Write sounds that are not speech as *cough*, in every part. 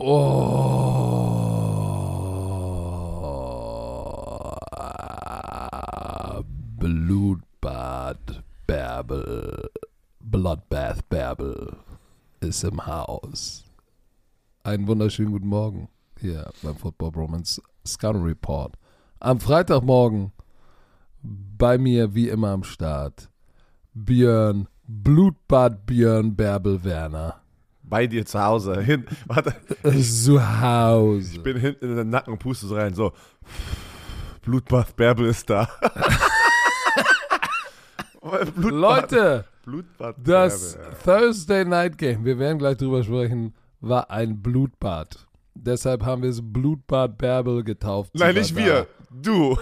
Oh. Blutbad Bärbel. Bloodbath Bärbel ist im Haus. Einen wunderschönen guten Morgen hier beim Football Bromance Scouting Report. Am Freitagmorgen bei mir wie immer am Start Björn, Blutbad Björn Bärbel Werner. Bei dir zu Hause. Hin, *laughs* warte, Zu Hause. ich bin hinten in den Nacken und puste so rein. So. Blutbad Bärbel ist da. *laughs* Blutbad, Leute, Blutbad das Bärbel. Thursday Night Game, wir werden gleich drüber sprechen, war ein Blutbad. Deshalb haben wir es Blutbad Bärbel getauft. Nein, nicht da. wir. Du.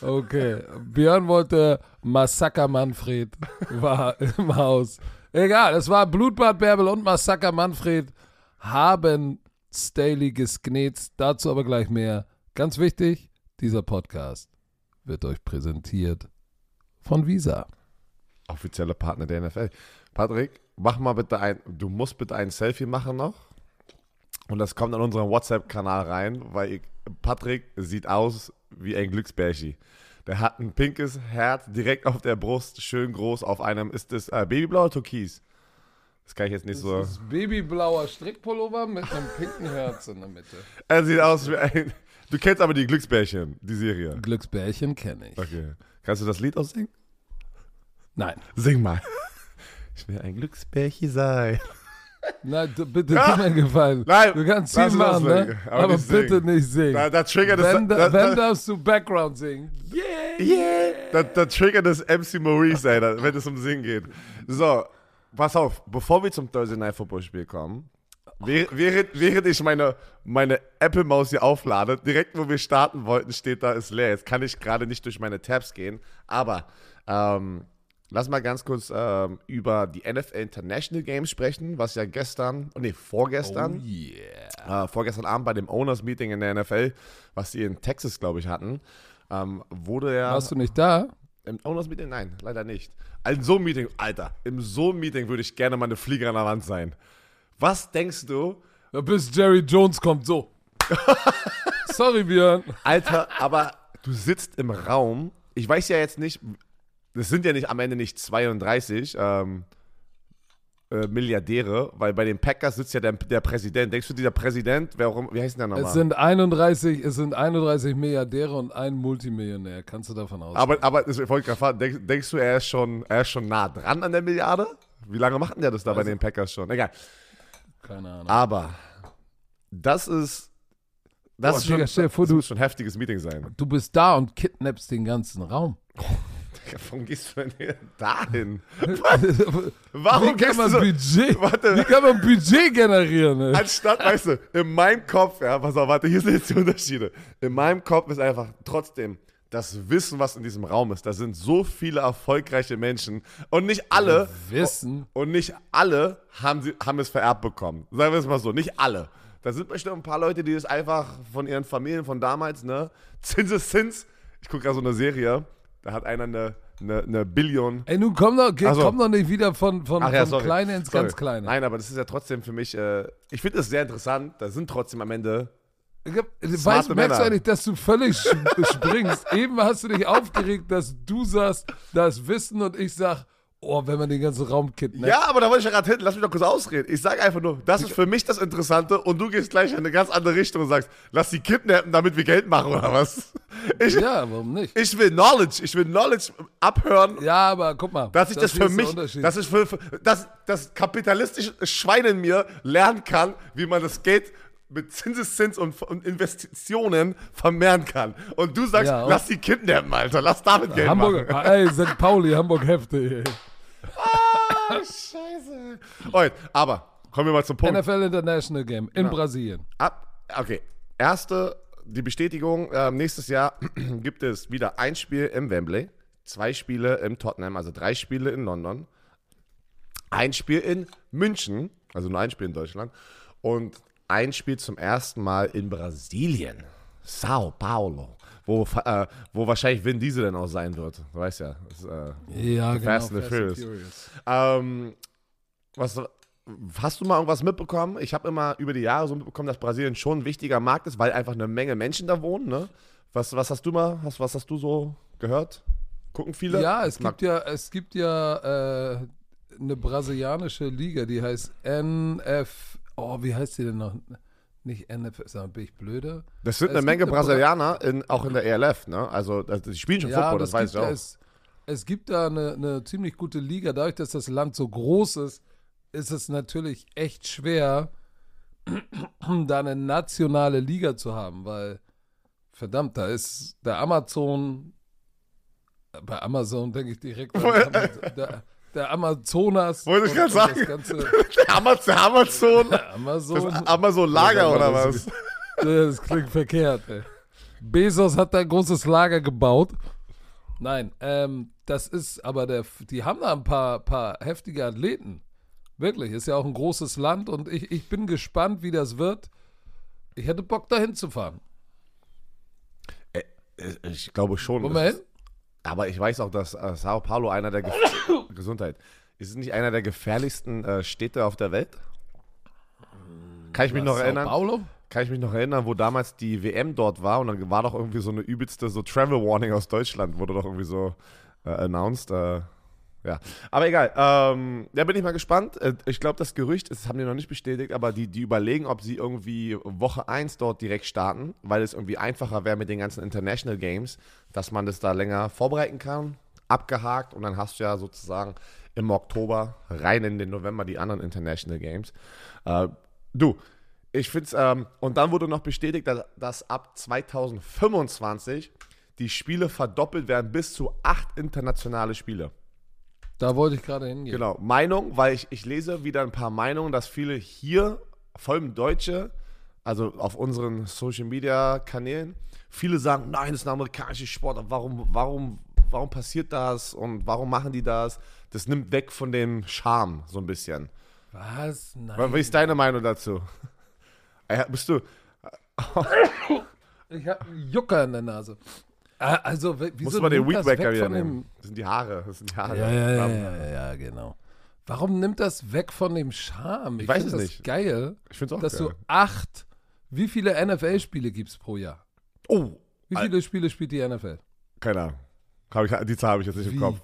Okay. Björn wollte Massaker Manfred *laughs* war im Haus. Egal, es war Blutbad Bärbel und Massaker Manfred haben Staley gesknetzt. Dazu aber gleich mehr. Ganz wichtig, dieser Podcast wird euch präsentiert von Visa. Offizieller Partner der NFL. Patrick, mach mal bitte ein, du musst bitte ein Selfie machen noch. Und das kommt an unseren WhatsApp-Kanal rein, weil ich, Patrick sieht aus wie ein Glücksbärchi. Der hat ein pinkes Herz direkt auf der Brust, schön groß auf einem, ist das äh, Babyblau oder Türkis? Das kann ich jetzt nicht so. Das ist babyblauer Strickpullover mit einem pinken Herz in der Mitte. *laughs* Er sieht aus wie ein. Du kennst aber die Glücksbärchen, die Serie. Glücksbärchen kenne ich. Okay. Kannst du das Lied aussingen? Nein. Sing mal. *laughs* Ich will ein Glücksbärchen sein. Nein, du, bitte tu mir einen Gefallen. Nein, du kannst viel machen, ne? aber aber, nicht bitte nicht singen. Da, da triggert das. wenn, da, da, wenn da, darfst du Background singen. Yeah. yeah. da, da triggert das MC Maurice, da, wenn es um Singen geht. So, pass auf, bevor wir zum Thursday Night Football Spiel kommen, während, während, während ich meine, meine Apple-Maus hier auflade, direkt wo wir starten wollten, steht da, ist leer. Jetzt kann ich gerade nicht durch meine Tabs gehen, aber ähm, lass mal ganz kurz ähm, über die NFL International Games sprechen, was ja gestern, oh nee, vorgestern, Yeah. äh, vorgestern Abend bei dem Owners Meeting in der NFL, was sie in Texas, glaube ich, hatten, ähm, wurde ja. Warst du nicht da? Im Owners Meeting? Nein, leider nicht. In so einem Meeting, Alter, im so einem Meeting würde ich gerne mal eine Flieger an der Wand sein. Was denkst du, Ja, Bis Jerry Jones kommt, so. *laughs* Sorry, Björn. Alter, aber du sitzt im Raum, ich weiß ja jetzt nicht, das sind ja nicht am Ende nicht 32 ähm, äh, Milliardäre, weil bei den Packers sitzt ja der, der Präsident. Denkst du, dieser Präsident, wer auch immer, wie heißt denn der nochmal? Es sind 31, es sind 31 Milliardäre und ein Multimillionär. Kannst du davon ausgehen? Aber, aber das wollte ich gerade fragen, denkst, denkst du, er ist, schon, er ist schon nah dran an der Milliarde? Wie lange macht denn der das da bei den Packers schon? Egal. Keine Ahnung. Aber das ist. Das, Boah, ist schon, Digga, das du- muss schon ein heftiges Meeting sein. Du bist da und kidnappst den ganzen Raum. *laughs* *laughs* Warum gehst du denn hier dahin? *laughs* Warum Wie kann man so, Budget, Warte. wie kann man Budget generieren? Ey? Anstatt, weißt du, in meinem Kopf, ja, pass auf, warte, hier sind jetzt die Unterschiede. In meinem Kopf ist einfach trotzdem das Wissen, was in diesem Raum ist. Da sind so viele erfolgreiche Menschen und nicht alle. Wissen. Und nicht alle haben, sie, haben es vererbt bekommen. Sagen wir es mal so, nicht alle. Da sind bestimmt ein paar Leute, die das einfach von ihren Familien von damals, ne? Zinseszins. Ich gucke gerade so eine Serie, da hat einer eine, eine, eine Billion. Ey, nun komm doch, geh, Ach so. komm doch nicht wieder von, von, ja, sorry. Kleinen ins Sorry. ganz Kleine. Nein, aber das ist ja trotzdem für mich, äh, ich finde das sehr interessant. Da sind trotzdem am Ende. Ich Smarte merkst du Männer. eigentlich, dass du völlig *laughs* springst? Eben hast du dich aufgeregt, dass du sagst, das Wissen und ich sag, oh, wenn man den ganzen Raum kidnappt. Ja, aber da wollte ich ja gerade hin. Lass mich doch kurz ausreden. Ich sage einfach nur, das ist für mich das Interessante und du gehst gleich in eine ganz andere Richtung und sagst, lass die kidnappen, damit wir Geld machen oder was? *laughs* Ich, Ja, warum nicht? ich will Knowledge. Ich will Knowledge abhören Ja, aber guck mal. dass ich das, hier für mich, Unterschied. dass ich für, für dass das kapitalistische Schwein in mir lernen kann, wie man das Geld mit Zinseszins und, und Investitionen vermehren kann. Und du sagst, Ja, und- lass die kidnappen, Alter, lass damit Geld Hamburg, machen. ey, *laughs* St. Pauli, Hamburg Hefte. Ey. Ah, scheiße. Alright, aber kommen wir mal zum Punkt. NFL International Game in Brasilien. Ab, okay, erste, die Bestätigung, ähm, nächstes Jahr *clears throat* gibt es wieder ein Spiel im Wembley, zwei Spiele im Tottenham, also drei Spiele in London, ein Spiel in München, also nur ein Spiel in Deutschland und ein Spiel zum ersten Mal in Brasilien, Sao Paulo, wo, äh, wo wahrscheinlich Vin Diesel dann auch sein wird, du weißt ja. Das, äh, Ja, genau. Fast and the Furious. Furious. ähm, was, hast du mal irgendwas mitbekommen? Ich habe immer über die Jahre so mitbekommen, dass Brasilien schon ein wichtiger Markt ist, weil einfach eine Menge Menschen da wohnen. Ne? Was, was hast du mal, hast, was hast du so gehört? Gucken viele? Ja, es gibt ja, es gibt ja äh, eine brasilianische Liga, die heißt NF. Oh, wie heißt die denn noch? Nicht NF, sag, bin ich blöde? Das sind Es eine Menge Brasilianer in, auch in der ELF, ne? Also, also die spielen schon Football, das, weiß ich gibt auch. Es, es gibt da eine, eine ziemlich gute Liga. Dadurch, dass das Land so groß ist, ist es natürlich echt schwer, *clears throat* da eine nationale Liga zu haben, weil, verdammt, da ist der Amazon, bei Amazon denke ich direkt an *laughs* Amazon, der, Amazonas. Wollte ich und sagen. Ganze *laughs* Der Amaz- der Amazon, das Amazon. Ja, oder was? *laughs* Das klingt verkehrt, ey. Bezos hat da ein großes Lager gebaut. Nein, ähm, das ist aber der, die haben da ein paar, paar heftige Athleten. Wirklich, ist ja auch ein großes Land und ich, ich bin gespannt, wie das wird. Ich hätte Bock, da hinzufahren. Äh, Ich glaube schon. Hin? Aber ich weiß auch, dass äh, Sao Paulo einer der Ge *coughs* Gesundheit ist es nicht einer der gefährlichsten äh, Städte auf der Welt? Kann ich mich noch Sao erinnern? Paulo? Kann ich mich noch erinnern, wo damals die WM dort war und dann war doch irgendwie so eine übelste so Travel Warning aus Deutschland, wurde doch irgendwie so äh, announced. Äh, ja, aber egal. Ähm, da bin ich mal gespannt. Äh, ich glaube, das Gerücht, das haben die noch nicht bestätigt, aber die, die überlegen, ob sie irgendwie Woche 1 dort direkt starten, weil es irgendwie einfacher wäre mit den ganzen International Games, dass man das da länger vorbereiten kann. Abgehakt und dann hast du ja sozusagen im Oktober rein in den November die anderen International Games. Äh, du, ich finde es, ähm, und dann wurde noch bestätigt, dass, dass ab 2025 die Spiele verdoppelt werden bis zu acht internationale Spiele. Da wollte ich gerade hingehen. Genau, Meinung, weil ich, ich lese wieder ein paar Meinungen, dass viele hier, vor allem Deutsche, also auf unseren Social Media Kanälen, viele sagen, nein, das ist ein amerikanischer Sport, warum, warum, warum passiert das und warum machen die das? Das nimmt weg von dem Charme so ein bisschen. Was? Was Nein. ist deine Meinung dazu? Äh, Bist du, Ich habe einen Jucker in der Nase. Ah, Also, w- wieso musst du mal den Weedwacker wieder nehmen. Das sind die Haare, das sind die Haare. Ja, ja, ja, ja, genau. Warum nimmt das weg von dem Charme? Ich, weiß find es das nicht. geil, Ich find's auch dass geil. du acht, wie viele NFL-Spiele gibt es pro Jahr? Oh, Wie Al- viele Spiele spielt die NFL? keine Ahnung. Ich, die Zahl habe ich jetzt nicht Wie? im Kopf.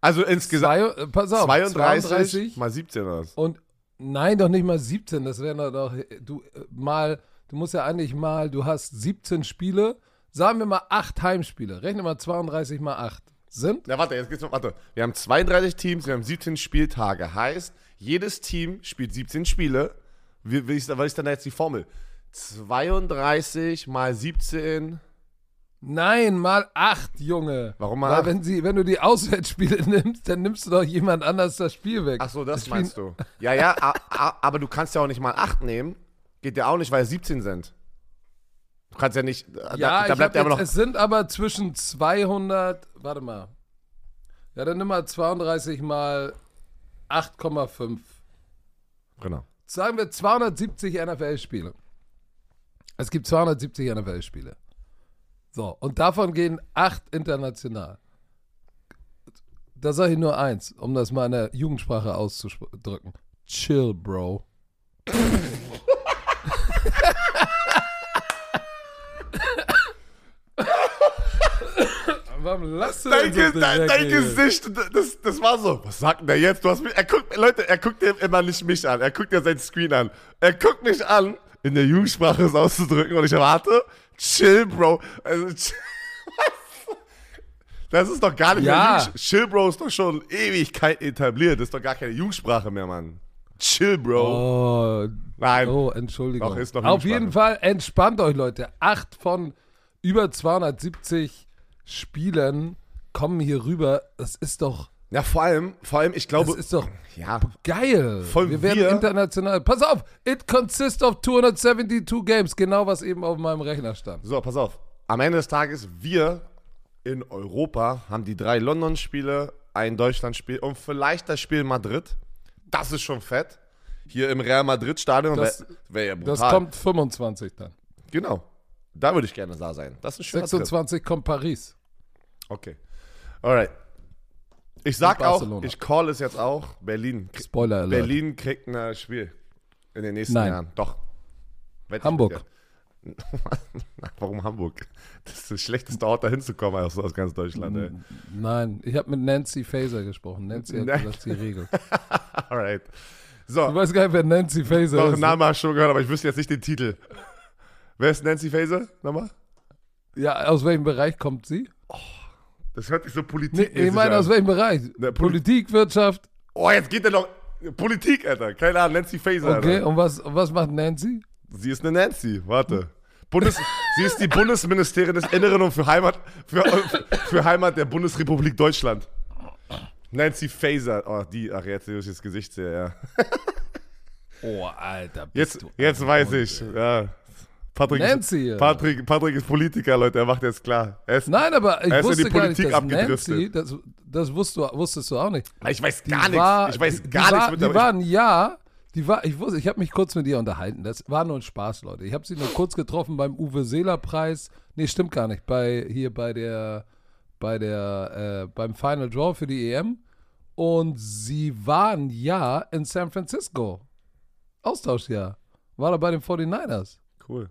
Also insgesamt Zwei, äh, pass auf, 32, 32 mal 17 oder was? und nein, doch nicht mal 17, das wären doch, doch du äh, mal, du musst ja eigentlich mal, du hast 17 Spiele, sagen wir mal 8 Heimspiele, rechne mal 32 mal 8. Sind? Ja, warte, jetzt geht's noch. Warte. Wir haben 32 Teams, wir haben 17 Spieltage. Heißt, jedes Team spielt 17 Spiele. Wie, wie ist, was ist denn da jetzt die Formel? 32 mal 17. Nein, mal 8, Junge. Warum mal Weil acht? wenn, sie, wenn du die Auswärtsspiele *laughs* nimmst, dann nimmst du doch jemand anders das Spiel weg. Ach so, das Es meinst du. Ja, ja, a, a, aber du kannst ja auch nicht mal 8 nehmen. Geht ja auch nicht, weil es 17 sind. Kannst ja nicht. Da, Ja, da bleibt ja jetzt, noch. es sind aber zwischen 200, warte mal. Ja, dann nimm mal 32 mal 8,5. Genau. Sagen wir 270 NFL-Spiele. Es gibt 270 NFL-Spiele. So, und davon gehen acht international. Da sage ich nur eins, um das mal in der Jugendsprache auszudrücken. Chill, Bro. Warum lachst du Dein, denn so dein, dein? Gesicht, das, das war so. Was sagt denn der jetzt? Du hast mich, er guckt, Leute, er guckt dir immer nicht mich an. Er guckt ja sein Screen an. Er guckt mich an, in der Jugendsprache es auszudrücken und ich erwarte, chill, Bro. Also, *laughs* chill, was? Das ist doch gar nicht Ja. mehr Jugend- Chill, Bro ist doch schon Ewigkeit etabliert. Das ist doch gar keine Jugendsprache mehr, Mann. Chill, Bro. Oh, Nein. Oh, Entschuldigung. Doch, ist noch Auf jeden Fall entspannt euch, Leute. Acht von über 270 Spielen kommen hier rüber. Das ist doch, Ja, vor allem, vor allem, ich das glaube, ist doch ja, geil. Voll wir werden wir- international. Pass auf, it consists of 272 Games. Genau, was eben auf meinem Rechner stand. So, pass auf. Am Ende des Tages, wir in Europa haben die drei London-Spiele, ein Deutschland-Spiel und vielleicht das Spiel Madrid. Das ist schon fett. Hier im Real Madrid-Stadion Das- wäre wär ja Das brutal. kommt 25 dann. Genau. Da würde ich gerne da sein. Das ist ein schöner Trip. 26 kommt Paris. Okay. Alright. Ich sag auch, ich call es jetzt auch, Berlin. Spoiler Alert. Berlin kriegt ein Spiel in den nächsten Nein. Jahren. Doch. Wette ich Hamburg. *laughs* Warum Hamburg? Das ist das schlechteste Ort, da hinzukommen, aus, aus ganz Deutschland, ey. Nein, ich habe mit Nancy Faser gesprochen. Nancy hat Nein. gesagt, sie regelt. *laughs* Alright. Du So, weißt gar nicht, wer Nancy Faser doch, ist. einen Namen hast du schon gehört, aber ich wüsste jetzt nicht den Titel. Wer ist Nancy Faser? Nochmal? Ja, aus welchem Bereich kommt sie? Das hört sich so Nee, Politik ich meine, aus welchem Bereich? Na, Poli- Politik, Wirtschaft. Oh, jetzt geht er noch. Politik, Alter. Keine Ahnung, Nancy Faser, Okay, Alter. und was, was macht Nancy? Sie ist eine Nancy, warte. Bundes, sie ist die Bundesministerin des Inneren und für Heimat, für, für Heimat der Bundesrepublik Deutschland. Nancy Faser. Oh, die, ach, jetzt sehe ich das Gesicht sehr, ja. Oh, Alter. Jetzt, jetzt weiß ich. Ja. Patrick, Nancy, ja. Ist, Patrick, Patrick ist Politiker, Leute, er macht jetzt klar. Er ist, Nein, aber ich Er ist in wusste die gar nicht, Politik dass abgedriftet. Nancy, das, das wusstest, du, wusstest du auch nicht. ich weiß Die gar nichts. war- ich weiß die, gar die nichts war, mit Die war ein Jahr, die war, ich wusste, ich habe mich kurz mit ihr unterhalten. Das war nur ein Spaß, Leute. Ich habe sie nur kurz getroffen beim Uwe Seeler Preis. Nee, stimmt gar nicht. Bei hier bei der, bei der, äh, beim Final Draw für die EM. Und sie war ein Jahr in San Francisco. Austauschjahr. War da bei den 49ers. Cool,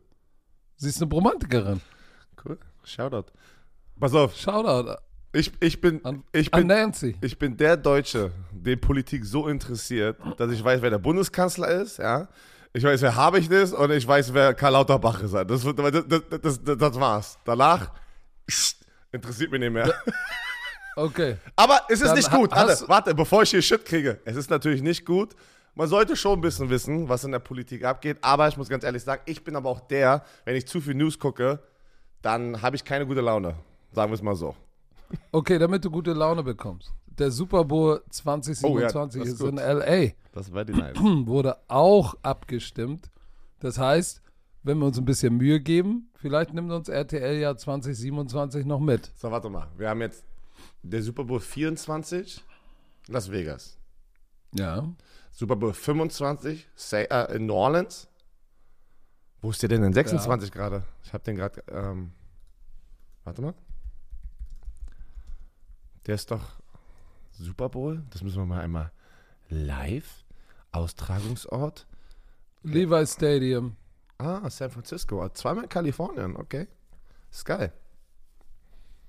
Sie ist eine Romantikerin. cool. Shoutout. Pass auf, Shoutout ich, ich bin, an, ich bin, Nancy. Ich bin der Deutsche, den Politik so interessiert, dass ich weiß, wer der Bundeskanzler ist, ja. Ich weiß, wer Habeck ist und ich weiß, wer Karl Lauterbach ist. Das, das, das, das, das, war's. Danach interessiert mich nicht mehr. Okay. *laughs* Aber es ist Dann nicht gut. Warte, warte, bevor ich hier Shit kriege. Es ist natürlich nicht gut. Man sollte schon ein bisschen wissen, was in der Politik abgeht. Aber ich muss ganz ehrlich sagen, ich bin aber auch der, wenn ich zu viel News gucke, dann habe ich keine gute Laune. Sagen wir es mal so. Okay, damit du gute Laune bekommst. Der Super Bowl 2027 Oh ja, ist ist in. LA. Das wäre die nice. *clears throat* Wurde auch abgestimmt. Das heißt, wenn wir uns ein bisschen Mühe geben, vielleicht nimmt uns RTL ja 2027 noch mit. So, warte mal. Wir haben jetzt der Super Bowl 24, Las Vegas. Ja. Super Bowl 25, Say, äh, in New Orleans. Wo ist der denn in 26 gerade? Ich habe den gerade. Ähm, warte mal. Der ist doch Super Bowl. Das müssen wir mal einmal live. Austragungsort. Levi Stadium. Ah, San Francisco. Zweimal in Kalifornien. Okay. Ist geil.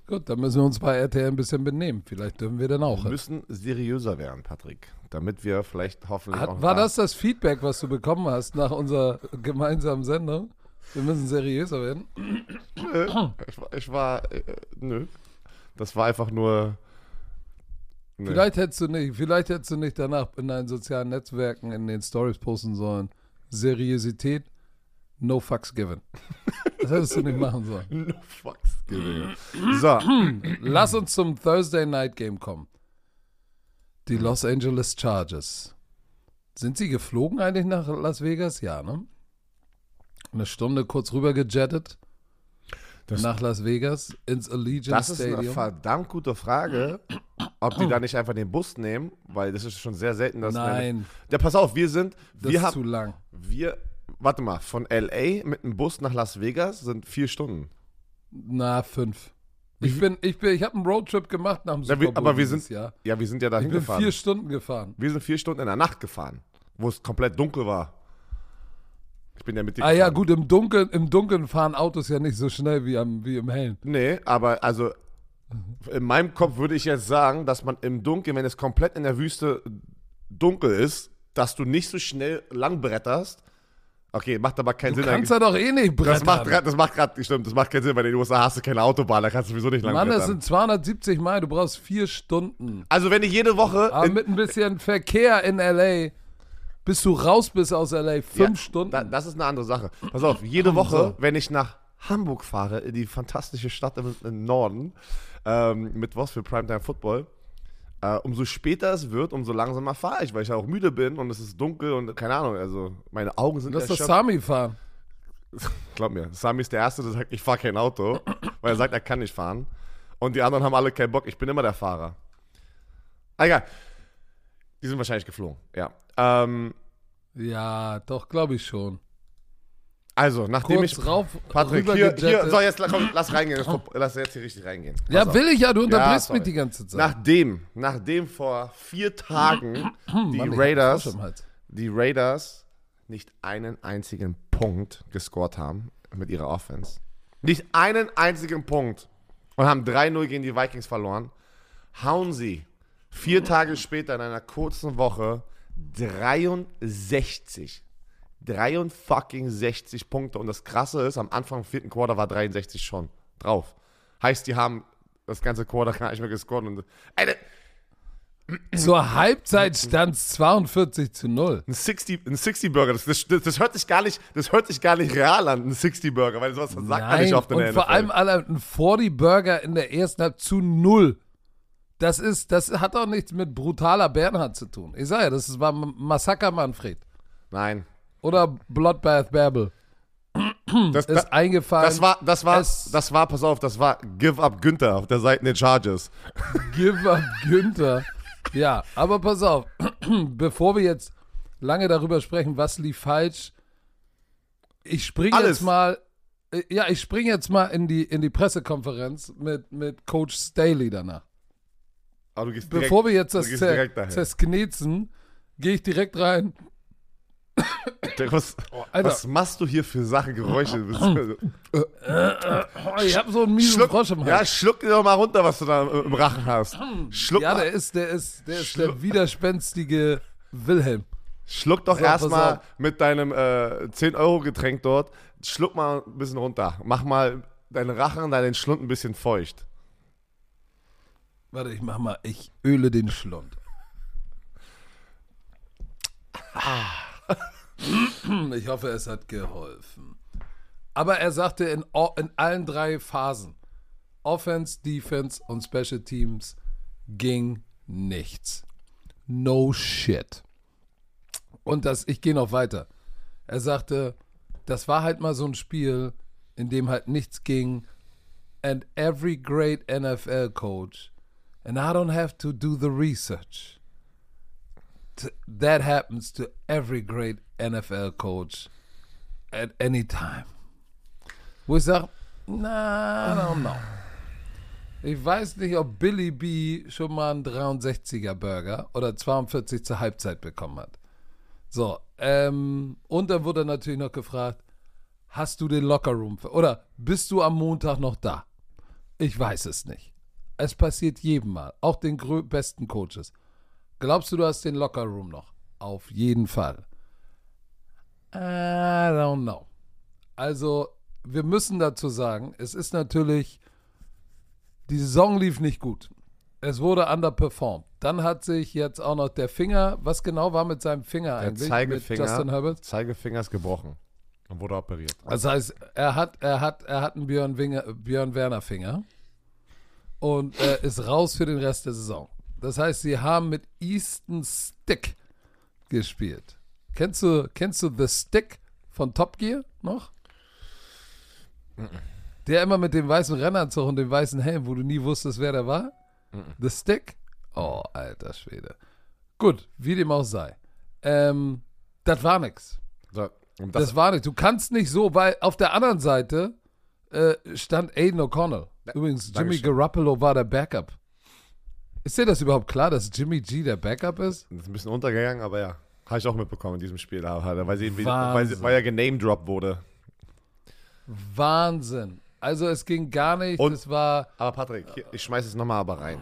Gut, dann müssen wir uns bei RTL ein bisschen benehmen. Vielleicht dürfen wir dann auch. Wir müssen seriöser werden, Patrick. Damit wir vielleicht hoffentlich auch Hat, ein war das das Feedback, was du bekommen hast nach unserer gemeinsamen Sendung? Wir müssen seriöser werden. Ich, war- ich war, äh, nö. Das war einfach nur. Nö. Vielleicht hättest du nicht, vielleicht hättest du nicht danach in deinen sozialen Netzwerken in den Stories posten sollen. Seriosität, no fucks given. Das hättest du nicht machen sollen. *laughs* No fucks given. So, Lass uns zum Thursday Night Game kommen. Die Los Angeles Chargers. Sind sie geflogen eigentlich nach Las Vegas? Ja, ne? Eine Stunde kurz rüber gejettet Das- nach Las Vegas ins Allegiant das ist eine Stadium. verdammt gute Frage, ob die da nicht einfach den Bus nehmen, weil das ist schon sehr selten, dass. Nein, Ja, pass auf, wir sind. das Wir ist zu haben. lang. Wir. Warte mal, von LA mit dem Bus nach Las Vegas sind vier Stunden. Na, fünf. Ich bin, ich bin, ich habe einen Roadtrip gemacht nach dem Ja, Super Bowl aber wir sind- Jahr. Ja, wir sind ja Ich dahin bin gefahren. vier Stunden gefahren. wir sind vier Stunden in der Nacht gefahren, wo es komplett dunkel war. Ich bin ja mit dir Ah ja, gefahren. gut, im Dunkeln, im Dunkeln fahren Autos ja nicht so schnell wie, am, wie im Hellen. Nee, aber also in meinem Kopf würde ich jetzt sagen, dass man im Dunkeln, wenn es komplett in der Wüste dunkel ist, dass du nicht so schnell lang bretterst. Okay, macht aber keinen Du Sinn. kannst ja doch eh nicht das brettern. macht, grad- das macht gerade, stimmt, das macht keinen Sinn, weil in den USA hast du keine Autobahn, da kannst du sowieso nicht lang Mann, das brettern. sind 270 Mal, du brauchst vier Stunden. Also wenn ich jede Woche Aber mit ein bisschen Verkehr in L.A., bis du raus bist aus L.A., fünf Ja, Stunden. Da, das ist eine andere Sache. Pass auf, jede Woche, wenn ich nach Hamburg fahre, in die fantastische Stadt im, im Norden, ähm, mit was für Primetime Football, äh, umso später es wird, umso langsamer fahre ich, weil ich ja auch müde bin und es ist dunkel und keine Ahnung, also meine Augen sind Lass das erschöpft. Sami fahren. *laughs* Glaub mir, Sami ist der Erste, der sagt, ich fahre kein Auto, weil er sagt, er kann nicht fahren. Und die anderen haben alle keinen Bock, ich bin immer der Fahrer. Ah, Egal. Die sind wahrscheinlich geflogen, ja. Ähm, Ja, doch, glaube ich schon. Also, nachdem kurz ich. rauf, Patrick, hier, hier, so, jetzt komm, lass reingehen. Jetzt, komm, lass jetzt hier richtig reingehen. Pass Ja, auf. will ich ja, du unterbrichst sorry. mich die ganze Zeit. Nachdem, nachdem vor vier Tagen die Mann, Raiders, die Raiders nicht einen einzigen Punkt gescored haben mit ihrer Offense. Nicht einen einzigen Punkt. Und haben 3-0 gegen die Vikings verloren. Hauen sie vier Tage später in einer kurzen Woche 63. 63 Punkte. Und das Krasse ist, am Anfang im vierten Quarter war 63 schon drauf. Heißt, die haben das ganze Quarter gar nicht mehr gescored. Und, ey, Zur Halbzeit stand es 42 zu 0. Ein 60, ein 60 Burger, das, das, das, hört sich gar nicht, das hört sich gar nicht real an, ein 60 Burger, weil sowas sagt man nicht oft in und der vor NFL. allem alle ein 40 Burger in der ersten Halbzeit zu 0. Das ist, das hat auch nichts mit brutaler Bernhard zu tun. Ich sage ja, das war Massaker Manfred. Nein. Oder Bloodbath Bärbel. Das, Ist das, eingefallen. das war, das war, Es- das war, pass auf, das war Give Up Günther auf der Seite der Chargers. *laughs* Give up Günther. Ja, aber pass auf, *clears throat* bevor wir jetzt lange darüber sprechen, was lief falsch, ich springe jetzt mal, äh, ja, ich springe jetzt mal in die, in die Pressekonferenz mit, mit Coach Staley danach. Aber du gehst direkt, Bevor wir jetzt das zer zersknetzen, gehe ich direkt rein. Was, Alter. was machst du hier für Sachen, Geräusche? Oh, ich habe so einen miesen schluck, Frosch im ja, Hals. schluck dir doch mal runter, was du da im Rachen hast. Schluck, Ja, mal, der ist, der ist, der ist der widerspenstige Wilhelm. schluck doch So, erstmal mit deinem äh, 10-Euro-Getränk dort, schluck mal ein bisschen runter. Mach mal deinen Rachen, deinen Schlund ein bisschen feucht. Warte, ich mach mal, ich öle den Schlund. Ah. *laughs* Ich hoffe, es hat geholfen. Aber er sagte in, in allen drei Phasen, Offense, Defense und Special Teams, ging nichts. No shit. Und das, ich gehe noch weiter. Er sagte, das war halt mal so ein Spiel, in dem halt nichts ging. And every great NFL coach, and I don't have to do the research. T- That happens to every great NFL coach at any time. Wo ich sage, na, I don't know. Ich weiß nicht, ob Billy B schon mal einen 63er Burger oder 42 zur Halbzeit bekommen hat. So, ähm, und dann wurde natürlich noch gefragt, hast du den Lockerroom oder bist du am Montag noch da? Ich weiß es nicht. Es passiert jedem Mal, auch den besten Coaches. Glaubst du, du hast den Lockerroom noch? Auf jeden Fall. I don't know. Also, wir müssen dazu sagen, es ist natürlich, die Saison lief nicht gut. Es wurde underperformed. Dann hat sich jetzt auch noch der Finger, was genau war mit seinem Finger Der eigentlich? Zeigefinger, Mit Justin Herbert? Zeigefinger ist gebrochen und wurde operiert. Das heißt, er hat, er hat, er hat einen Björn, Winger, Björn Werner Finger und äh, ist raus für den Rest der Saison. Das heißt, sie haben mit Easton Stick gespielt. Kennst du, kennst du The Stick von Top Gear noch? Der immer mit dem weißen Rennanzug und dem weißen Helm, wo du nie wusstest, wer der war? The Stick? Oh, alter Schwede. Gut, wie dem auch sei. Ähm, das war nix. So, Das, das, war nicht. Du kannst nicht so, weil auf der anderen Seite äh, stand Aiden O'Connell. Übrigens, Jimmy Dankeschön. Garoppolo war der Backup. Ist dir das überhaupt klar, dass Jimmy G der Backup ist? das ist ein bisschen untergegangen, aber ja. Habe ich auch mitbekommen in diesem Spiel, weil, sie, weil, Wahnsinn. sie, weil er genamedropped wurde. Wahnsinn. Also es ging gar nicht. Und- es war Aber Patrick, ich schmeiße es nochmal aber rein.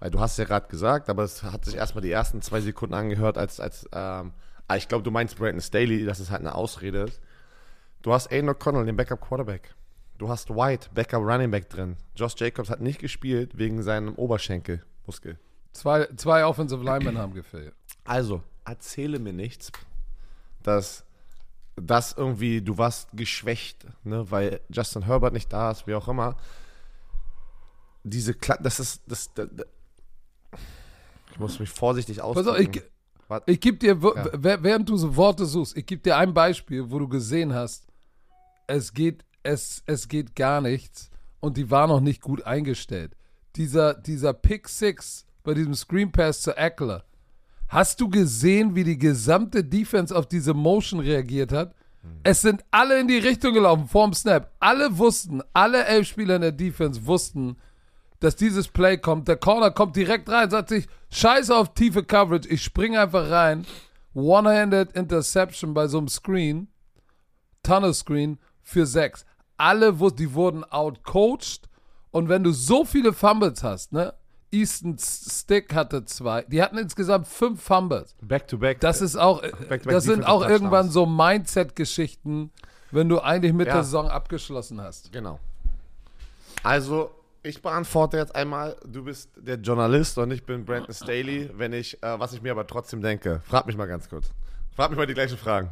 Weil du hast ja gerade gesagt, aber es hat sich erstmal die ersten zwei Sekunden angehört, als, als ähm, ah, ich glaube, du meinst Brandon Staley, dass es halt eine Ausrede ist. Du hast Aiden O'Connell, den Backup Quarterback. Du hast White, Backup Running Back drin. Josh Jacobs hat nicht gespielt wegen seinem Oberschenkelmuskel. zwei, zwei Offensive Linemen haben gefehlt. Also, erzähle mir nichts, dass das irgendwie, du warst geschwächt, ne, weil Justin Herbert nicht da ist, wie auch immer. Diese, Kla das ist, das, das, das ich muss mich vorsichtig Pass auf, ausdrücken. ich, Warte. ich gebe dir, Ja. während du so Worte suchst, ich gebe dir ein Beispiel, wo du gesehen hast, es geht, es, es geht gar nichts und die war noch nicht gut eingestellt. Dieser, dieser Pick Six bei diesem Screen Pass zu Eckler. Hast du gesehen, wie die gesamte Defense auf diese Motion reagiert hat? Es sind alle in die Richtung gelaufen, vorm Snap. Alle wussten, alle elf Spieler in der Defense wussten, dass dieses Play kommt. Der Corner kommt direkt rein, sagt sich, scheiß auf tiefe Coverage, ich springe einfach rein. One-handed Interception bei so einem Screen, Tunnel Screen für sechs. Alle, die wurden outcoached. Und wenn du so viele Fumbles hast, ne? Easton Stick hatte zwei. Die hatten insgesamt fünf Fumbles. Back to back. Das ist auch, Back to back das sind auch irgendwann so Mindset-Geschichten, wenn du eigentlich mit Ja. der Saison abgeschlossen hast. Genau. Also, ich beantworte jetzt einmal, du bist der Journalist und ich bin Brandon Staley, wenn ich, äh, was ich mir aber trotzdem denke. Frag mich mal ganz kurz. Frag mich mal die gleichen Fragen.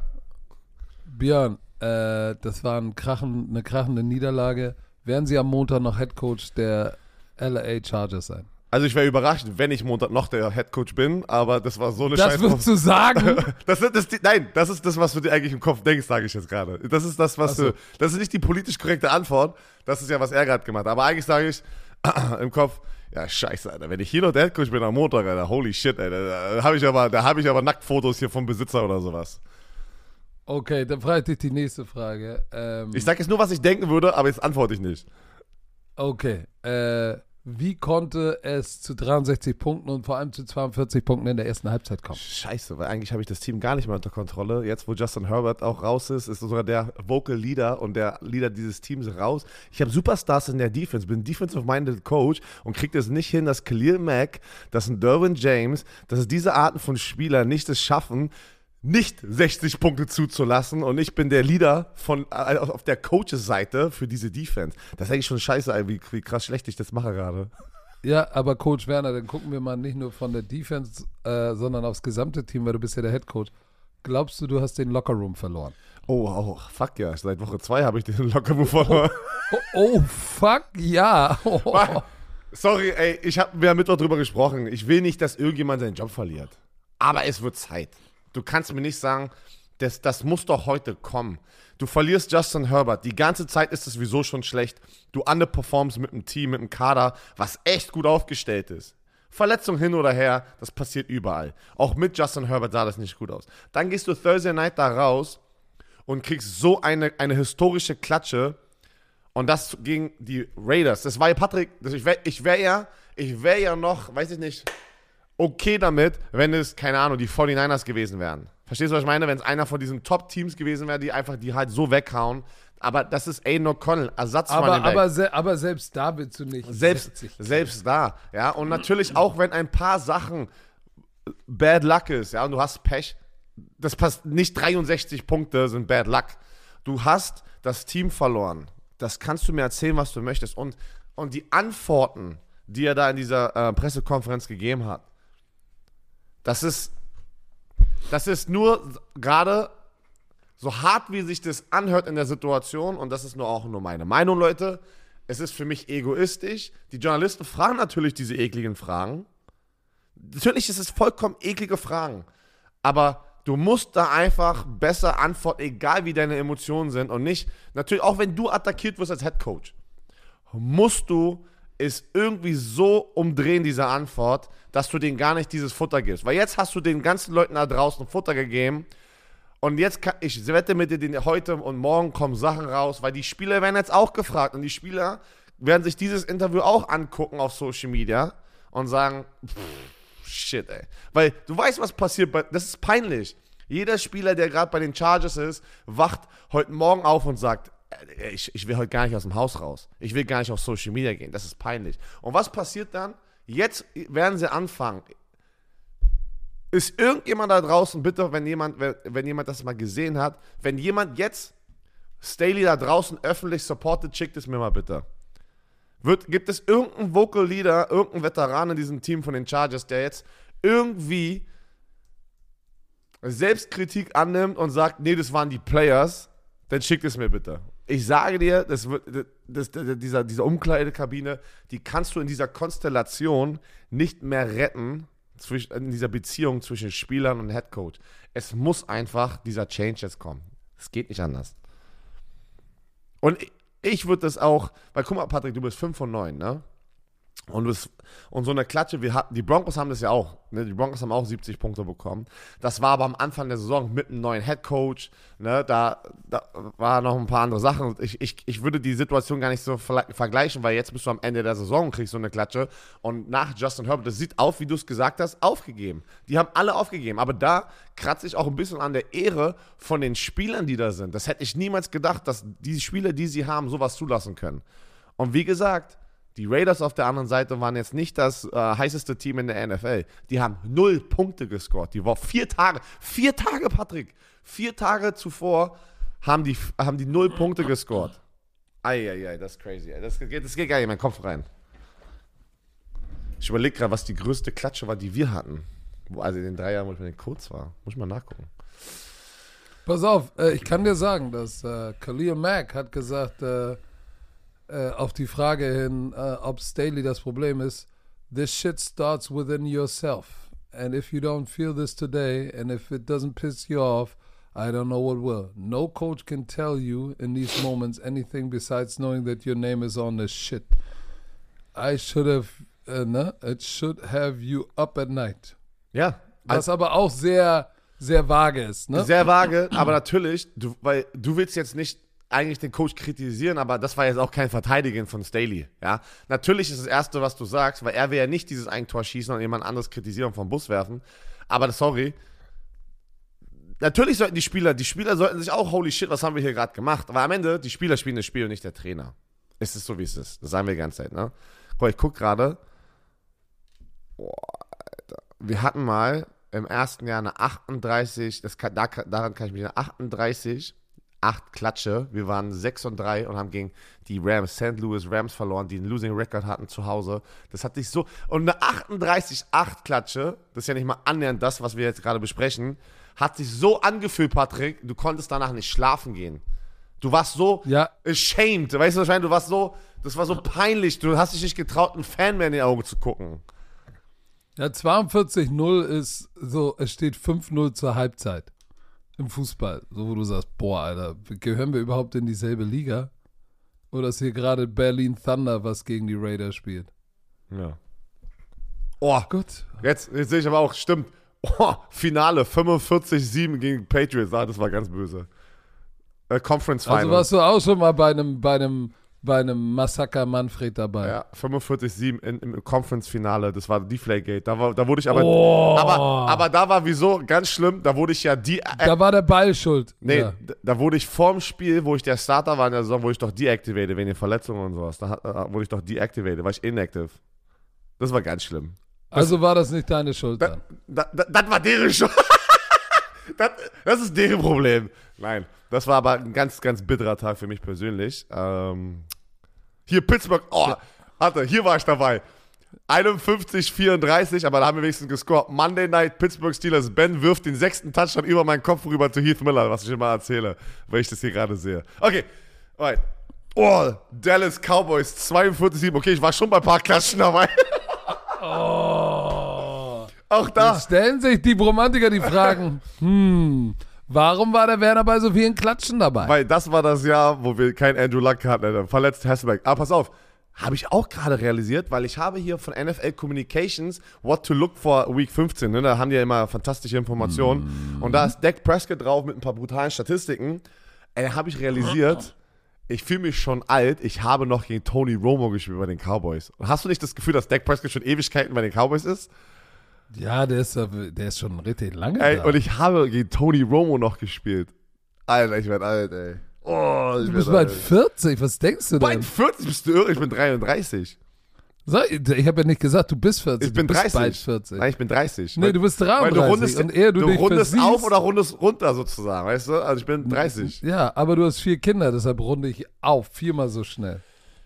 Björn, äh, das war ein krachen, eine krachende Niederlage. Werden Sie am Montag noch Head Coach der LA Chargers sein? Also ich wäre überrascht, wenn ich Montag noch der Headcoach bin, aber das war so eine Das Scheiß. würdest du sagen? *laughs* Das, das, die, nein, das ist das, was du dir eigentlich im Kopf denkst, sage ich jetzt gerade. Das ist das, was so. du. Das ist nicht die politisch korrekte Antwort. Das ist ja, was er gerade gemacht hat. Aber eigentlich sage ich *clears throat* im Kopf, ja, scheiße, Alter. Wenn ich hier noch der Headcoach bin am Montag, Alter, holy shit, Alter. Da habe ich aber, da habe ich aber Nacktfotos hier vom Besitzer oder sowas. Okay, dann frage ich dich die nächste Frage. Ähm, Ich sage jetzt nur, was ich denken würde, aber jetzt antworte ich nicht. okay, äh, wie konnte es zu 63 Punkten und vor allem zu 42 Punkten in der ersten Halbzeit kommen? Scheiße, weil eigentlich habe ich das Team gar nicht mehr unter Kontrolle. Jetzt, wo Justin Herbert auch raus ist, ist sogar der Vocal Leader und der Leader dieses Teams raus. Ich habe Superstars in der Defense, bin Defensive-Minded Coach und kriege das nicht hin, dass Khalil Mack, dass ein Derwin James, dass es diese Arten von Spielern nicht es schaffen, nicht 60 Punkte zuzulassen und ich bin der Leader von äh, auf der Coaches-Seite für diese Defense. Das ist eigentlich schon scheiße, wie, wie krass schlecht ich das mache gerade. Ja, aber Coach Werner, dann gucken wir mal nicht nur von der Defense, äh, sondern aufs gesamte Team, weil du bist ja der Head Coach. Glaubst du, du hast den Lockerroom verloren? Oh, oh, fuck ja, seit Woche zwei habe ich den *laughs* Lockerbuch verloren. Oh, oh fuck, ja. Oh. Sorry, ey, ich hab, wir haben Mittwoch drüber gesprochen. Ich will nicht, dass irgendjemand seinen Job verliert. Aber es wird Zeit. Du kannst mir nicht sagen, das, das muss doch heute kommen. Du verlierst Justin Herbert. Die ganze Zeit ist es sowieso schon schlecht. Du underperformst mit einem Team, mit einem Kader, was echt gut aufgestellt ist. Verletzung hin oder her, das passiert überall. Auch mit Justin Herbert sah das nicht gut aus. Dann gehst du Thursday Night da raus und kriegst so eine, eine historische Klatsche und das gegen die Raiders. Das war ja Patrick, ich wäre ich wär ja, ich wär ja noch, weiß ich nicht, okay damit, wenn es, keine Ahnung, die 49ers gewesen wären. Verstehst du, was ich meine? Wenn es einer von diesen Top-Teams gewesen wäre, die einfach die halt so weghauen. Aber das ist Aiden O'Connell, Ersatz Aber, aber, se aber selbst da willst du nicht. selbst, 60. selbst da, ja. Und natürlich auch, wenn ein paar Sachen Bad Luck ist, ja, und du hast Pech, das passt nicht 63 Punkte sind Bad Luck. Du hast das Team verloren. Das kannst du mir erzählen, was du möchtest. Und, und die Antworten, die er da in dieser äh, Pressekonferenz gegeben hat, das ist, das ist nur gerade so hart, wie sich das anhört in der Situation, und das ist nur auch nur meine Meinung, Leute, es ist für mich egoistisch. Die Journalisten fragen natürlich diese ekligen Fragen. Natürlich ist es vollkommen eklige Fragen. Aber du musst da einfach besser antworten, egal wie deine Emotionen sind. Und nicht, natürlich, auch wenn du attackiert wirst als Head Coach, musst du es irgendwie so umdrehen, diese Antwort, dass du denen gar nicht dieses Futter gibst. Weil jetzt hast du den ganzen Leuten da draußen Futter gegeben. Und jetzt kann, ich wette mit dir, heute und morgen kommen Sachen raus, weil die Spieler werden jetzt auch gefragt und die Spieler werden sich dieses Interview auch angucken auf Social Media und sagen, pff, shit, ey. Weil du weißt, was passiert, das ist peinlich. Jeder Spieler, der gerade bei den Chargers ist, wacht heute Morgen auf und sagt, ich, ich will heute gar nicht aus dem Haus raus. Ich will gar nicht auf Social Media gehen. Das ist peinlich. Und was passiert dann? Jetzt werden sie anfangen. Ist irgendjemand da draußen, bitte, wenn jemand, wenn, wenn jemand das mal gesehen hat, wenn jemand jetzt Staley da draußen öffentlich supportet, schickt es mir mal bitte. Wird, gibt es irgendeinen Vocal Leader, irgendeinen Veteran in diesem Team von den Chargers, der jetzt irgendwie Selbstkritik annimmt und sagt, nee, das waren die Players, dann schickt es mir bitte. Ich sage dir, das wird, das, das, dieser, diese Umkleidekabine, die kannst du in dieser Konstellation nicht mehr retten, zwischen, in dieser Beziehung zwischen Spielern und Headcoach. Es muss einfach dieser Change jetzt kommen. Es geht nicht anders. Und ich, ich würde das auch, weil guck mal, Patrick, du bist 5 von 9, ne? Und, es, und so eine Klatsche, wir hatten, die Broncos haben das ja auch. Ne? Die Broncos haben auch 70 Punkte bekommen. Das war aber am Anfang der Saison mit einem neuen Head Coach. Ne? Da, da war noch ein paar andere Sachen. Ich, ich, ich würde die Situation gar nicht so vergleichen, weil jetzt bist du am Ende der Saison und kriegst so eine Klatsche. Und nach Justin Herbert, das sieht auf, wie du es gesagt hast, aufgegeben. Die haben alle aufgegeben. Aber da kratze ich auch ein bisschen an der Ehre von den Spielern, die da sind. Das hätte ich niemals gedacht, dass die Spieler, die sie haben, sowas zulassen können. Und wie gesagt, die Raiders auf der anderen Seite waren jetzt nicht das äh, heißeste Team in der NFL. Die haben null Punkte gescored. Die war vier Tage, vier Tage, Patrick, vier Tage zuvor haben die, haben die null Punkte gescored. Eieiei, das ist crazy. Das geht, das geht gar nicht in meinen Kopf rein. Ich überlege gerade, was die größte Klatsche war, die wir hatten. Also in den drei Jahren, wo ich mit den Codes war. Muss ich mal nachgucken. Pass auf, äh, ich kann dir sagen, dass äh, Khalil Mack hat gesagt, äh, äh, auf die Frage hin, äh, ob Staley das Problem ist, this shit starts within yourself. And if you don't feel this today, and if it doesn't piss you off, I don't know what will. No coach can tell you in these moments anything besides knowing that your name is on this shit. I should have, uh, ne? It should have you up at night. Ja. Was aber auch sehr, sehr vage ist, ne? Sehr vage, aber natürlich, du, weil du willst jetzt nicht eigentlich den Coach kritisieren, aber das war jetzt auch kein Verteidigen von Staley. Ja? Natürlich ist das Erste, was du sagst, weil er will ja nicht dieses Eigentor schießen und jemand anderes kritisieren und vom Bus werfen. Aber sorry. Natürlich sollten die Spieler, die Spieler sollten sich auch, holy shit, was haben wir hier gerade gemacht? Aber am Ende, die Spieler spielen das Spiel und nicht der Trainer. Es ist so, wie es ist. Das sagen wir die ganze Zeit, ne? Guck, ich guck gerade. Wir hatten mal im ersten Jahr eine 38, das kann, daran kann ich mich erinnern, 38 acht Klatsche. Wir waren 6 und 3 und haben gegen die Rams, St. Louis Rams verloren, die einen Losing Record hatten zu Hause. Das hat sich so. Und eine 38-8 Klatsche, das ist ja nicht mal annähernd das, was wir jetzt gerade besprechen, hat sich so angefühlt, Patrick, du konntest danach nicht schlafen gehen. Du warst so ja. ashamed. Weißt du wahrscheinlich, du warst so, das war so peinlich. Du hast dich nicht getraut, einen Fan mehr in die Augen zu gucken. Ja, 42-0 ist so, es steht 5-0 zur Halbzeit im Fußball, so wo du sagst, boah, Alter, gehören wir überhaupt in dieselbe Liga? Oder ist hier gerade Berlin Thunder, was gegen die Raiders spielt? Ja. Oh, gut. Jetzt, jetzt sehe ich aber auch, stimmt. Oh, Finale 45-7 gegen Patriots. Ah, das war ganz böse. Äh, Conference Final. Also warst du auch schon mal bei einem, bei einem bei einem Massaker Manfred dabei. Ja, 45-7 im Conference-Finale, das war Deflategate. Da, war, da wurde ich aber, oh. aber. Aber da war wieso ganz schlimm, da wurde ich ja die. Äh, da war der Ball schuld. Nee, ja. da, da, wurde ich vorm Spiel, wo ich der Starter war in der Saison, wurde ich doch deactivated wegen den Verletzungen und sowas. Da, da wurde ich doch deactivated, war ich inactive. Das war ganz schlimm. Das, also war das nicht deine Schuld dann? Da, das war deren Schuld. *laughs* das, das ist deren Problem. Nein, das war aber ein ganz, ganz bitterer Tag für mich persönlich. Ähm, hier Pittsburgh, oh, hatte, hier war ich dabei. 51, 34, aber da haben wir wenigstens gescored. Monday Night, Pittsburgh Steelers. Ben wirft den sechsten Touchdown über meinen Kopf rüber zu Heath Miller, was ich immer erzähle, weil ich das hier gerade sehe. Okay, alright. Oh, Dallas Cowboys, 42, 7. Okay, ich war schon bei ein paar Klatschen dabei. Oh. Auch da. Jetzt stellen sich die Romantiker die Fragen, hm, Warum war der Werner bei so vielen Klatschen dabei? Weil das war das Jahr, wo wir keinen Andrew Luck hatten. Verletzt Hasselbeck. Aber pass auf, habe ich auch gerade realisiert, weil ich habe hier von NFL Communications What to Look for Week 15. Ne? Da haben die ja immer fantastische Informationen. Mm. Und da ist Dak Prescott drauf mit ein paar brutalen Statistiken. Ey, habe ich realisiert, ich fühle mich schon alt. Ich habe noch gegen Tony Romo gespielt bei den Cowboys. Und hast du nicht das Gefühl, dass Dak Prescott schon Ewigkeiten bei den Cowboys ist? Ja, der ist, der ist schon richtig lange ey, da. Und ich habe gegen Tony Romo noch gespielt. Alter, ich werde alt, ey. Oh, ich du bist bald 40, was denkst du denn? Bald 40 bist du irre, ich bin 33. So, ich habe ja nicht gesagt, du bist 40. Ich bin du bist 30. bald 40. Nein, ich bin 30. Nee, du bist 33. Weil du rundest, und eher du, du rundest auf oder rundest runter sozusagen, weißt du? Also ich bin 30. Ja, aber du hast vier Kinder, deshalb runde ich auf, viermal so schnell.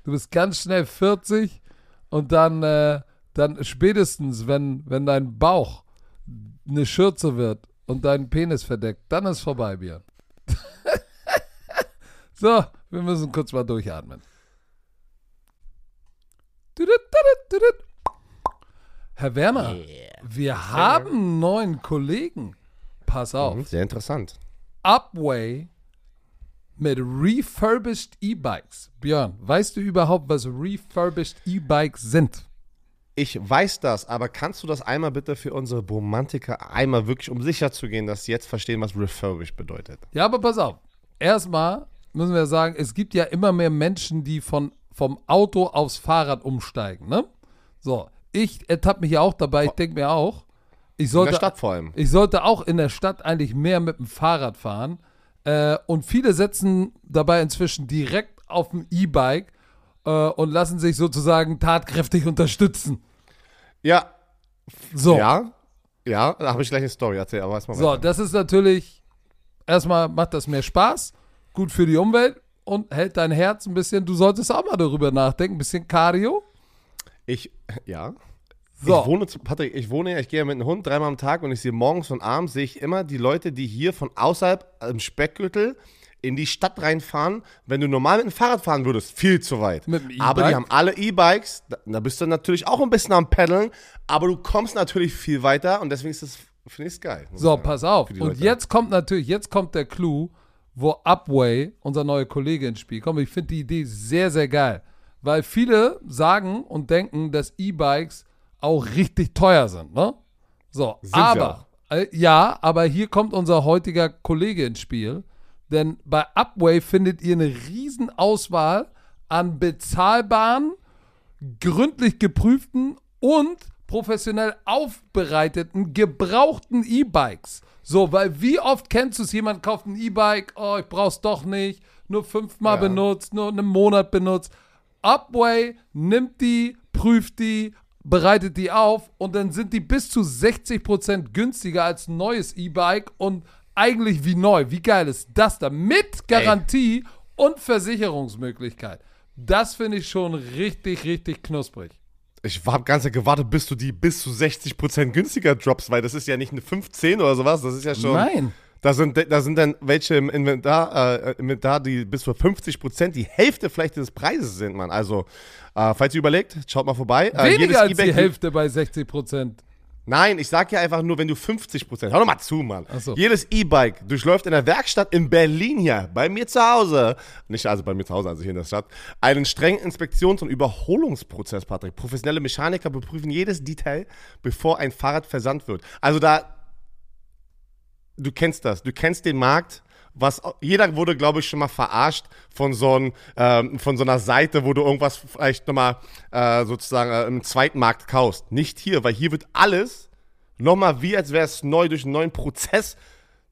Du bist ganz schnell 40 und dann, äh, dann spätestens, wenn, wenn dein Bauch eine Schürze wird und deinen Penis verdeckt, dann ist vorbei, Björn. *laughs* so, wir müssen kurz mal durchatmen. Herr Werner, yeah. wir haben einen neuen Kollegen. Pass auf. Mhm, sehr interessant. Upway mit refurbished E-Bikes. Björn, weißt du überhaupt, was refurbished E-Bikes sind? Ich weiß das, aber kannst du das einmal bitte für unsere Romantiker einmal wirklich, um sicher zu gehen, dass sie jetzt verstehen, was refurbished bedeutet? Ja, aber pass auf. Erstmal müssen wir sagen, es gibt ja immer mehr Menschen, die von, vom Auto aufs Fahrrad umsteigen, ne? So, ich ertappe mich ja auch dabei, ich denke mir auch, ich In sollte, der Stadt vor allem. ich sollte auch in der Stadt eigentlich mehr mit dem Fahrrad fahren. Äh, und viele setzen dabei inzwischen direkt auf dem E-Bike äh, und lassen sich sozusagen tatkräftig unterstützen. Ja, So, ja, ja, da habe ich gleich eine Story erzählt, aber erstmal so weiter. das ist natürlich, erstmal macht das mehr Spaß, gut für die Umwelt und hält dein Herz ein bisschen, du solltest auch mal darüber nachdenken, ein bisschen Cardio. Ich, ja. So. Ich wohne, zu- Patrick, ich wohne ja, ich gehe ja mit einem Hund dreimal am Tag und ich sehe morgens und abends sehe ich immer die Leute, die hier von außerhalb im Speckgürtel in die Stadt reinfahren. Wenn du normal mit dem Fahrrad fahren würdest, viel zu weit. Mit dem aber die haben alle E-Bikes, da, da bist du natürlich auch ein bisschen am Paddeln, aber du kommst natürlich viel weiter und deswegen ist das, finde ich es geil. So, sagen, pass auf. Und Leute. jetzt kommt natürlich, jetzt kommt der Clou, wo Upway, unser neuer Kollege, ins Spiel kommt. Ich finde die Idee sehr, sehr geil. Weil viele sagen und denken, dass E-Bikes auch richtig teuer sind, ne? So, Sind aber, äh, ja, aber hier kommt unser heutiger Kollege ins Spiel. Denn bei Upway findet ihr eine riesen Auswahl an bezahlbaren, gründlich geprüften und professionell aufbereiteten, gebrauchten E-Bikes. So, weil wie oft kennst du es, jemand kauft ein E-Bike, oh, ich brauch's doch nicht, nur fünfmal Ja. benutzt, nur einen Monat benutzt. Upway nimmt die, prüft die, bereitet die auf und dann sind die bis zu 60% günstiger als ein neues E-Bike und eigentlich wie neu. Wie geil ist das da? Mit Garantie und Versicherungsmöglichkeit. Das finde ich schon richtig, richtig knusprig. Ich habe ganz gewartet, bis du die bis zu 60% günstiger droppst, weil das ist ja nicht eine 15 oder sowas, das ist ja schon. Nein. Da sind, da sind dann welche im Inventar, äh, Inventar, die bis zu 50%, die Hälfte vielleicht des Preises sind, Mann. Also, äh, falls ihr überlegt, schaut mal vorbei. Äh, Weniger als die Hälfte bei 60%. Nein, ich sag ja einfach nur, wenn du 50%, hör doch mal zu, Mann. So. Jedes E-Bike durchläuft in der Werkstatt in Berlin hier, bei mir zu Hause, nicht also bei mir zu Hause, also hier in der Stadt, einen strengen Inspektions- und Überholungsprozess, Patrick. Professionelle Mechaniker beprüfen jedes Detail, bevor ein Fahrrad versandt wird. Also da, du kennst das, du kennst den Markt. Was, jeder wurde, glaube ich, schon mal verarscht von so, ein, ähm, von so einer Seite, wo du irgendwas vielleicht nochmal äh, sozusagen äh, im Zweitmarkt kaufst. Nicht hier, weil hier wird alles nochmal wie, als wäre es neu durch einen neuen Prozess.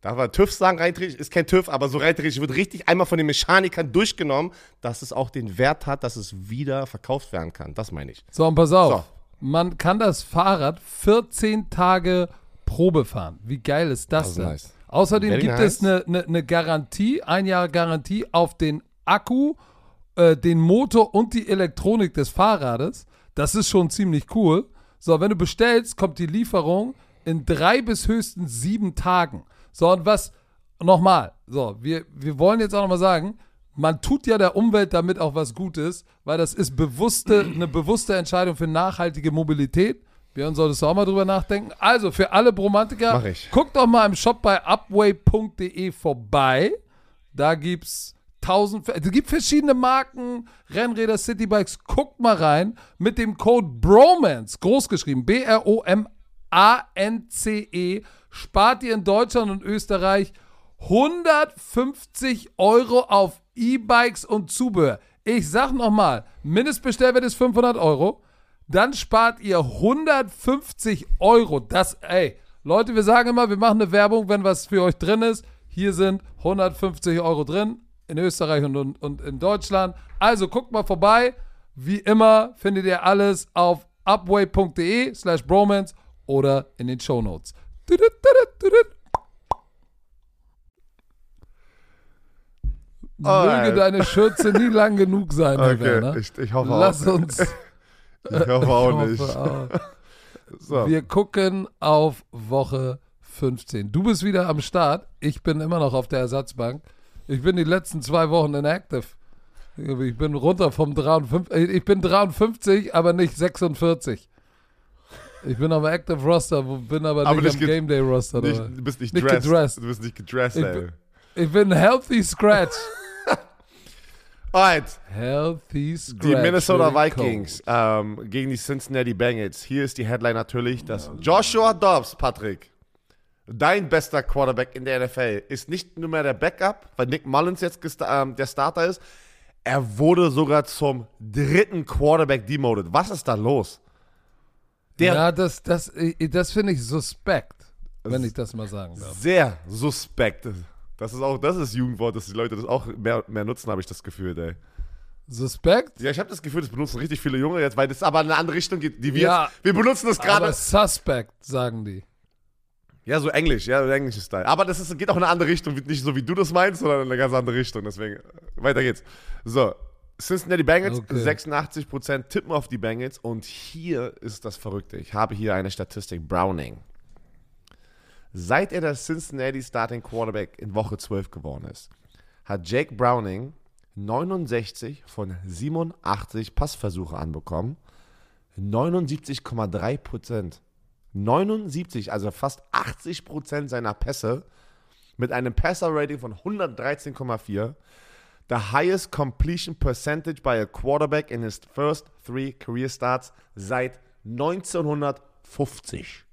Darf man TÜV sagen, rein ist kein TÜV, aber so rein wird richtig einmal von den Mechanikern durchgenommen, dass es auch den Wert hat, dass es wieder verkauft werden kann. Das meine ich. So, und pass auf. So. Man kann das Fahrrad 14 Tage Probe fahren. Wie geil ist das, Das ist denn? nice. Außerdem Very gibt nice. es eine, eine, eine Garantie, ein Jahr Garantie auf den Akku, äh, den Motor und die Elektronik des Fahrrades. Das ist schon ziemlich cool. So, wenn du bestellst, kommt die Lieferung in drei bis höchstens sieben Tagen. So, und was, nochmal, so, wir, wir wollen jetzt auch nochmal sagen, man tut ja der Umwelt damit auch was Gutes, weil das ist bewusste, eine bewusste Entscheidung für nachhaltige Mobilität. Björn, solltest du auch mal drüber nachdenken. Also, für alle Bromantiker, guckt doch mal im Shop bei upway.de vorbei. Da gibt's tausend, es gibt verschiedene Marken, Rennräder, Citybikes. Guckt mal rein mit dem Code BROMANCE, großgeschrieben, B-R-O-M-A-N-C-E, spart ihr in Deutschland und Österreich 150 Euro auf E-Bikes und Zubehör. Ich sag nochmal, Mindestbestellwert ist 500 Euro. Dann spart ihr 150 Euro. Das, ey, Leute, wir sagen immer, wir machen eine Werbung, wenn was für euch drin ist. Hier sind 150 Euro drin, in Österreich und, und, und in Deutschland. Also guckt mal vorbei. Wie immer findet ihr alles auf upway.de slash bromance oder in den Shownotes. Möge Alter. deine Schürze nie lang genug sein, Herr Werner. ich, ich hoffe Lass auch. uns. *laughs* Ich hoffe auch Ich nicht. hoffe auch. *laughs* So. Wir gucken auf Woche 15. Du bist wieder am Start. Ich bin immer noch auf der Ersatzbank. Ich bin die letzten zwei Wochen inactive. Ich bin runter vom 53. Ich bin 53, aber nicht 46. Ich bin am Active Roster, bin aber, Aber nicht nicht am Game Day Roster. Nicht, du bist nicht, Nicht dressed. gedressed. Du bist nicht gedressed, Ich ey. bin- Ich bin Healthy Scratch. Alright, Healthy Scratch. die Minnesota Vikings ähm, gegen die Cincinnati Bengals. Hier ist die Headline natürlich, dass Joshua Dobbs, Patrick, dein bester Quarterback in der NFL, ist nicht nur mehr der Backup, weil Nick Mullins jetzt ähm, der Starter ist. Er wurde sogar zum dritten Quarterback demoted. Was ist da los? Der ja, das, das, äh, das finde ich suspekt, wenn ich das mal sagen darf. sehr suspekt. Das ist auch, das ist Jugendwort, dass die Leute das auch mehr, mehr nutzen, habe ich das Gefühl, ey. Suspekt? Ja, ich habe das Gefühl, das benutzen richtig viele Junge jetzt, weil das aber in eine andere Richtung geht, die wir Ja, jetzt, wir benutzen das gerade. suspect, sagen die. Ja, so Englisch, ja, so englisches Style. Aber das ist, geht auch in eine andere Richtung, nicht so wie du das meinst, sondern in eine ganz andere Richtung. Deswegen, weiter geht's. So, Cincinnati Bengals, Okay. 86% tippen auf die Bengals. Und hier ist das Verrückte. Ich habe hier eine Statistik. Browning. Seit er der Cincinnati Starting Quarterback in Woche 12 geworden ist, hat Jake Browning 69 von 87 Passversuche anbekommen. 79,3 Prozent. 79, also fast 80 Prozent seiner Pässe mit einem Passer-Rating von 113,4. The highest completion percentage by a quarterback in his first three career starts seit 1950.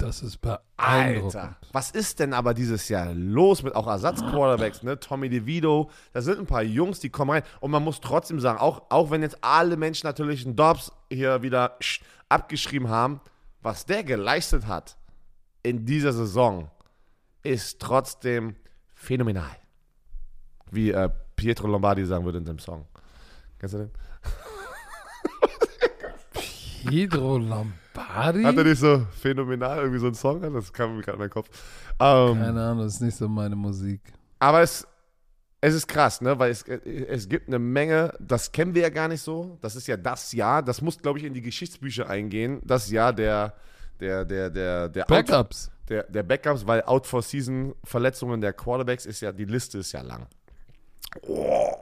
Das ist beeindruckend. Alter, was ist denn aber dieses Jahr los mit auch Ersatzquarterbacks, ne? Tommy DeVito, da sind ein paar Jungs, die kommen rein und man muss trotzdem sagen, auch, auch wenn jetzt alle Menschen natürlich einen Dobbs hier wieder sch- abgeschrieben haben, was der geleistet hat in dieser Saison, ist trotzdem phänomenal. Wie äh, Pietro Lombardi sagen würde in seinem Song. Kennst du den? Pedro Lombardi? Hat er nicht so phänomenal irgendwie so einen Song? Das kam mir gerade in meinen Kopf. Ähm, Keine Ahnung, das ist nicht so meine Musik. Aber es, es ist krass, ne? Weil es, es gibt eine Menge, das kennen wir ja gar nicht so. Das ist ja das Jahr, das muss, glaube ich, in die Geschichtsbücher eingehen. Das Jahr der, der, der, der, der, Backups. Out, der, der Backups, weil Out for Season Verletzungen der Quarterbacks ist ja, die Liste ist ja lang. Oh,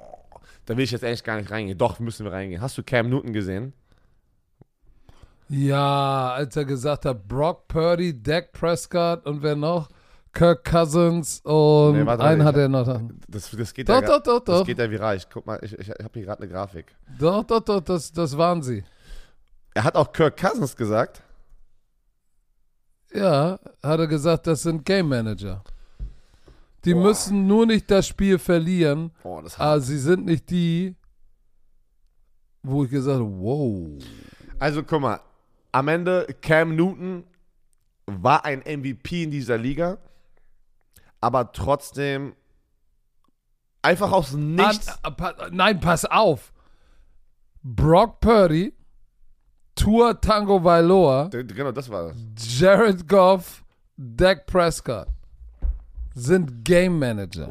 da will ich jetzt eigentlich gar nicht reingehen. Doch, müssen wir reingehen. Hast du Cam Newton gesehen? Ja, als er gesagt hat, Brock Purdy, Dak Prescott und wer noch? Kirk Cousins und Nee, warte, einen hat er noch. Das, das geht Doch, ja, doch, doch, Das doch. geht ja viral. Ich guck mal, ich, ich, habe hier gerade eine Grafik. Doch, doch, doch, das, das waren sie. Er hat auch Kirk Cousins gesagt. Ja, hat er gesagt, das sind Game Manager. Die müssen nur nicht das Spiel verlieren, Oh, das aber sie sind nicht die, wo ich gesagt habe, wow. Also guck mal, am Ende Cam Newton war ein MVP in dieser Liga, aber trotzdem einfach aus nichts. Pa- nein, pass auf. Brock Purdy, Tour Tango Vailoa, genau, das war das. Jared Goff, Dak Prescott sind Game Manager.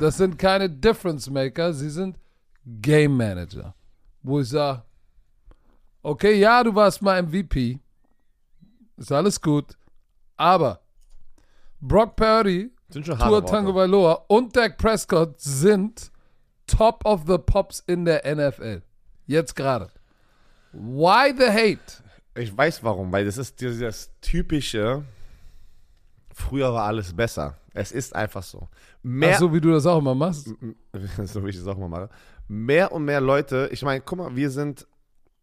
Das sind keine Difference Maker, sie sind Game Manager. Wo ich sage, okay, ja, du warst mal MVP, ist alles gut, aber Brock Purdy, harte Tango. Vailoa und Dak Prescott sind Top of the Pops in der NFL. Jetzt gerade. Why the hate? Ich weiß warum, weil das ist dieses typische, früher war alles besser. Es ist einfach so. Mehr, Ach so, wie du das auch immer machst. *laughs* so wie ich das auch mal mache. Mehr und mehr Leute, ich meine, guck mal, wir sind,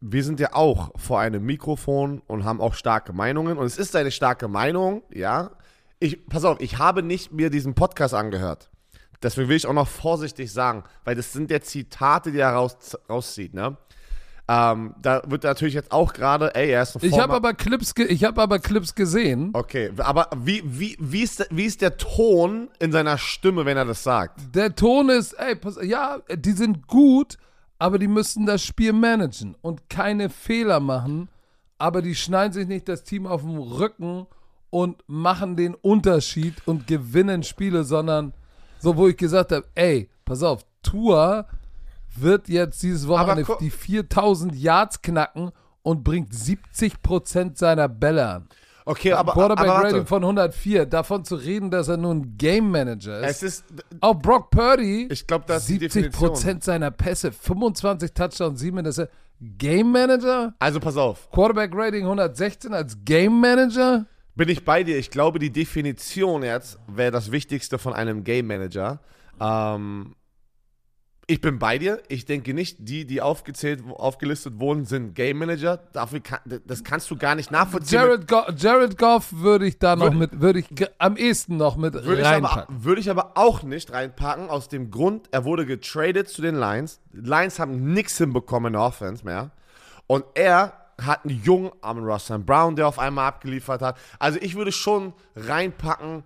wir sind ja auch vor einem Mikrofon und haben auch starke Meinungen. Und es ist eine starke Meinung, ja. Ich, pass auf, ich habe nicht mir diesen Podcast angehört. Deswegen will ich auch noch vorsichtig sagen, weil das sind ja Zitate, die er raus, rauszieht, ne? Ähm, da wird natürlich jetzt auch gerade, ey, er ist ein Ich habe aber Clips, ich habe aber Clips gesehen. Okay, aber wie, wie, wie, ist, der- wie ist der Ton in seiner Stimme, wenn er das sagt? Der Ton ist, ey, pass, ja, die sind gut, aber die müssen das Spiel managen und keine Fehler machen. Aber die schneiden sich nicht das Team auf den Rücken und machen den Unterschied und gewinnen Spiele, sondern so, wo ich gesagt habe, ey, pass auf, Tour wird jetzt dieses Wochenende die 4000 Yards knacken und bringt 70% seiner Bälle an. Okay, aber, aber Quarterback Rating warte. von 104. Davon zu reden, dass er nur ein Game Manager ist. Es ist, Auch Brock Purdy, ich glaube, das ist die 70 Definition. seiner Pässe, 25 Touchdowns, 7 das Game Manager, Also pass auf, Quarterback Rating 116 als Game Manager. bin ich bei dir. Ich glaube, die Definition jetzt wäre das Wichtigste von einem Game Manager. Ähm, ich bin bei dir. Ich denke nicht, die, die aufgezählt, aufgelistet wurden, sind Game Manager. Dafür kann, das kannst du gar nicht nachvollziehen. Jared, Go Jared Goff würde ich da noch mit, würde ich am ehesten noch mit Würde ich, aber, reinpacken. würde ich aber auch nicht reinpacken, aus dem Grund, er wurde getradet zu den Lions. Lions haben nichts hinbekommen in der Offense mehr. Und er hat einen Jungen am Russell Brown, der auf einmal abgeliefert hat. Also ich würde schon reinpacken,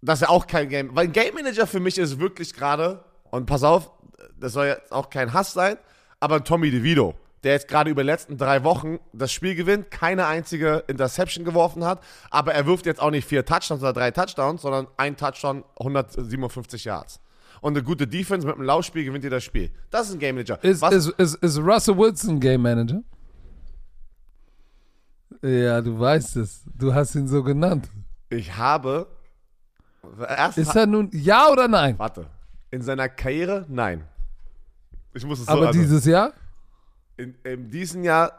dass er auch kein Game, weil Game Manager für mich ist wirklich gerade, und pass auf, das soll jetzt auch kein Hass sein, aber Tommy DeVito, der jetzt gerade über die letzten drei Wochen das Spiel gewinnt, keine einzige Interception geworfen hat, aber er wirft jetzt auch nicht vier Touchdowns oder drei Touchdowns, sondern ein Touchdown, 157 Yards. Und eine gute Defense mit einem Laufspiel gewinnt ihr das Spiel. Das ist ein Game Manager. Ist, Was- ist, ist, ist Russell Wilson Game Manager? Ja, du weißt es. Du hast ihn so genannt. ich habe erst Ist er nun ja oder nein? warte, in seiner Karriere nein. Ich muss es so Aber also- dieses Jahr? in, in diesem Jahr,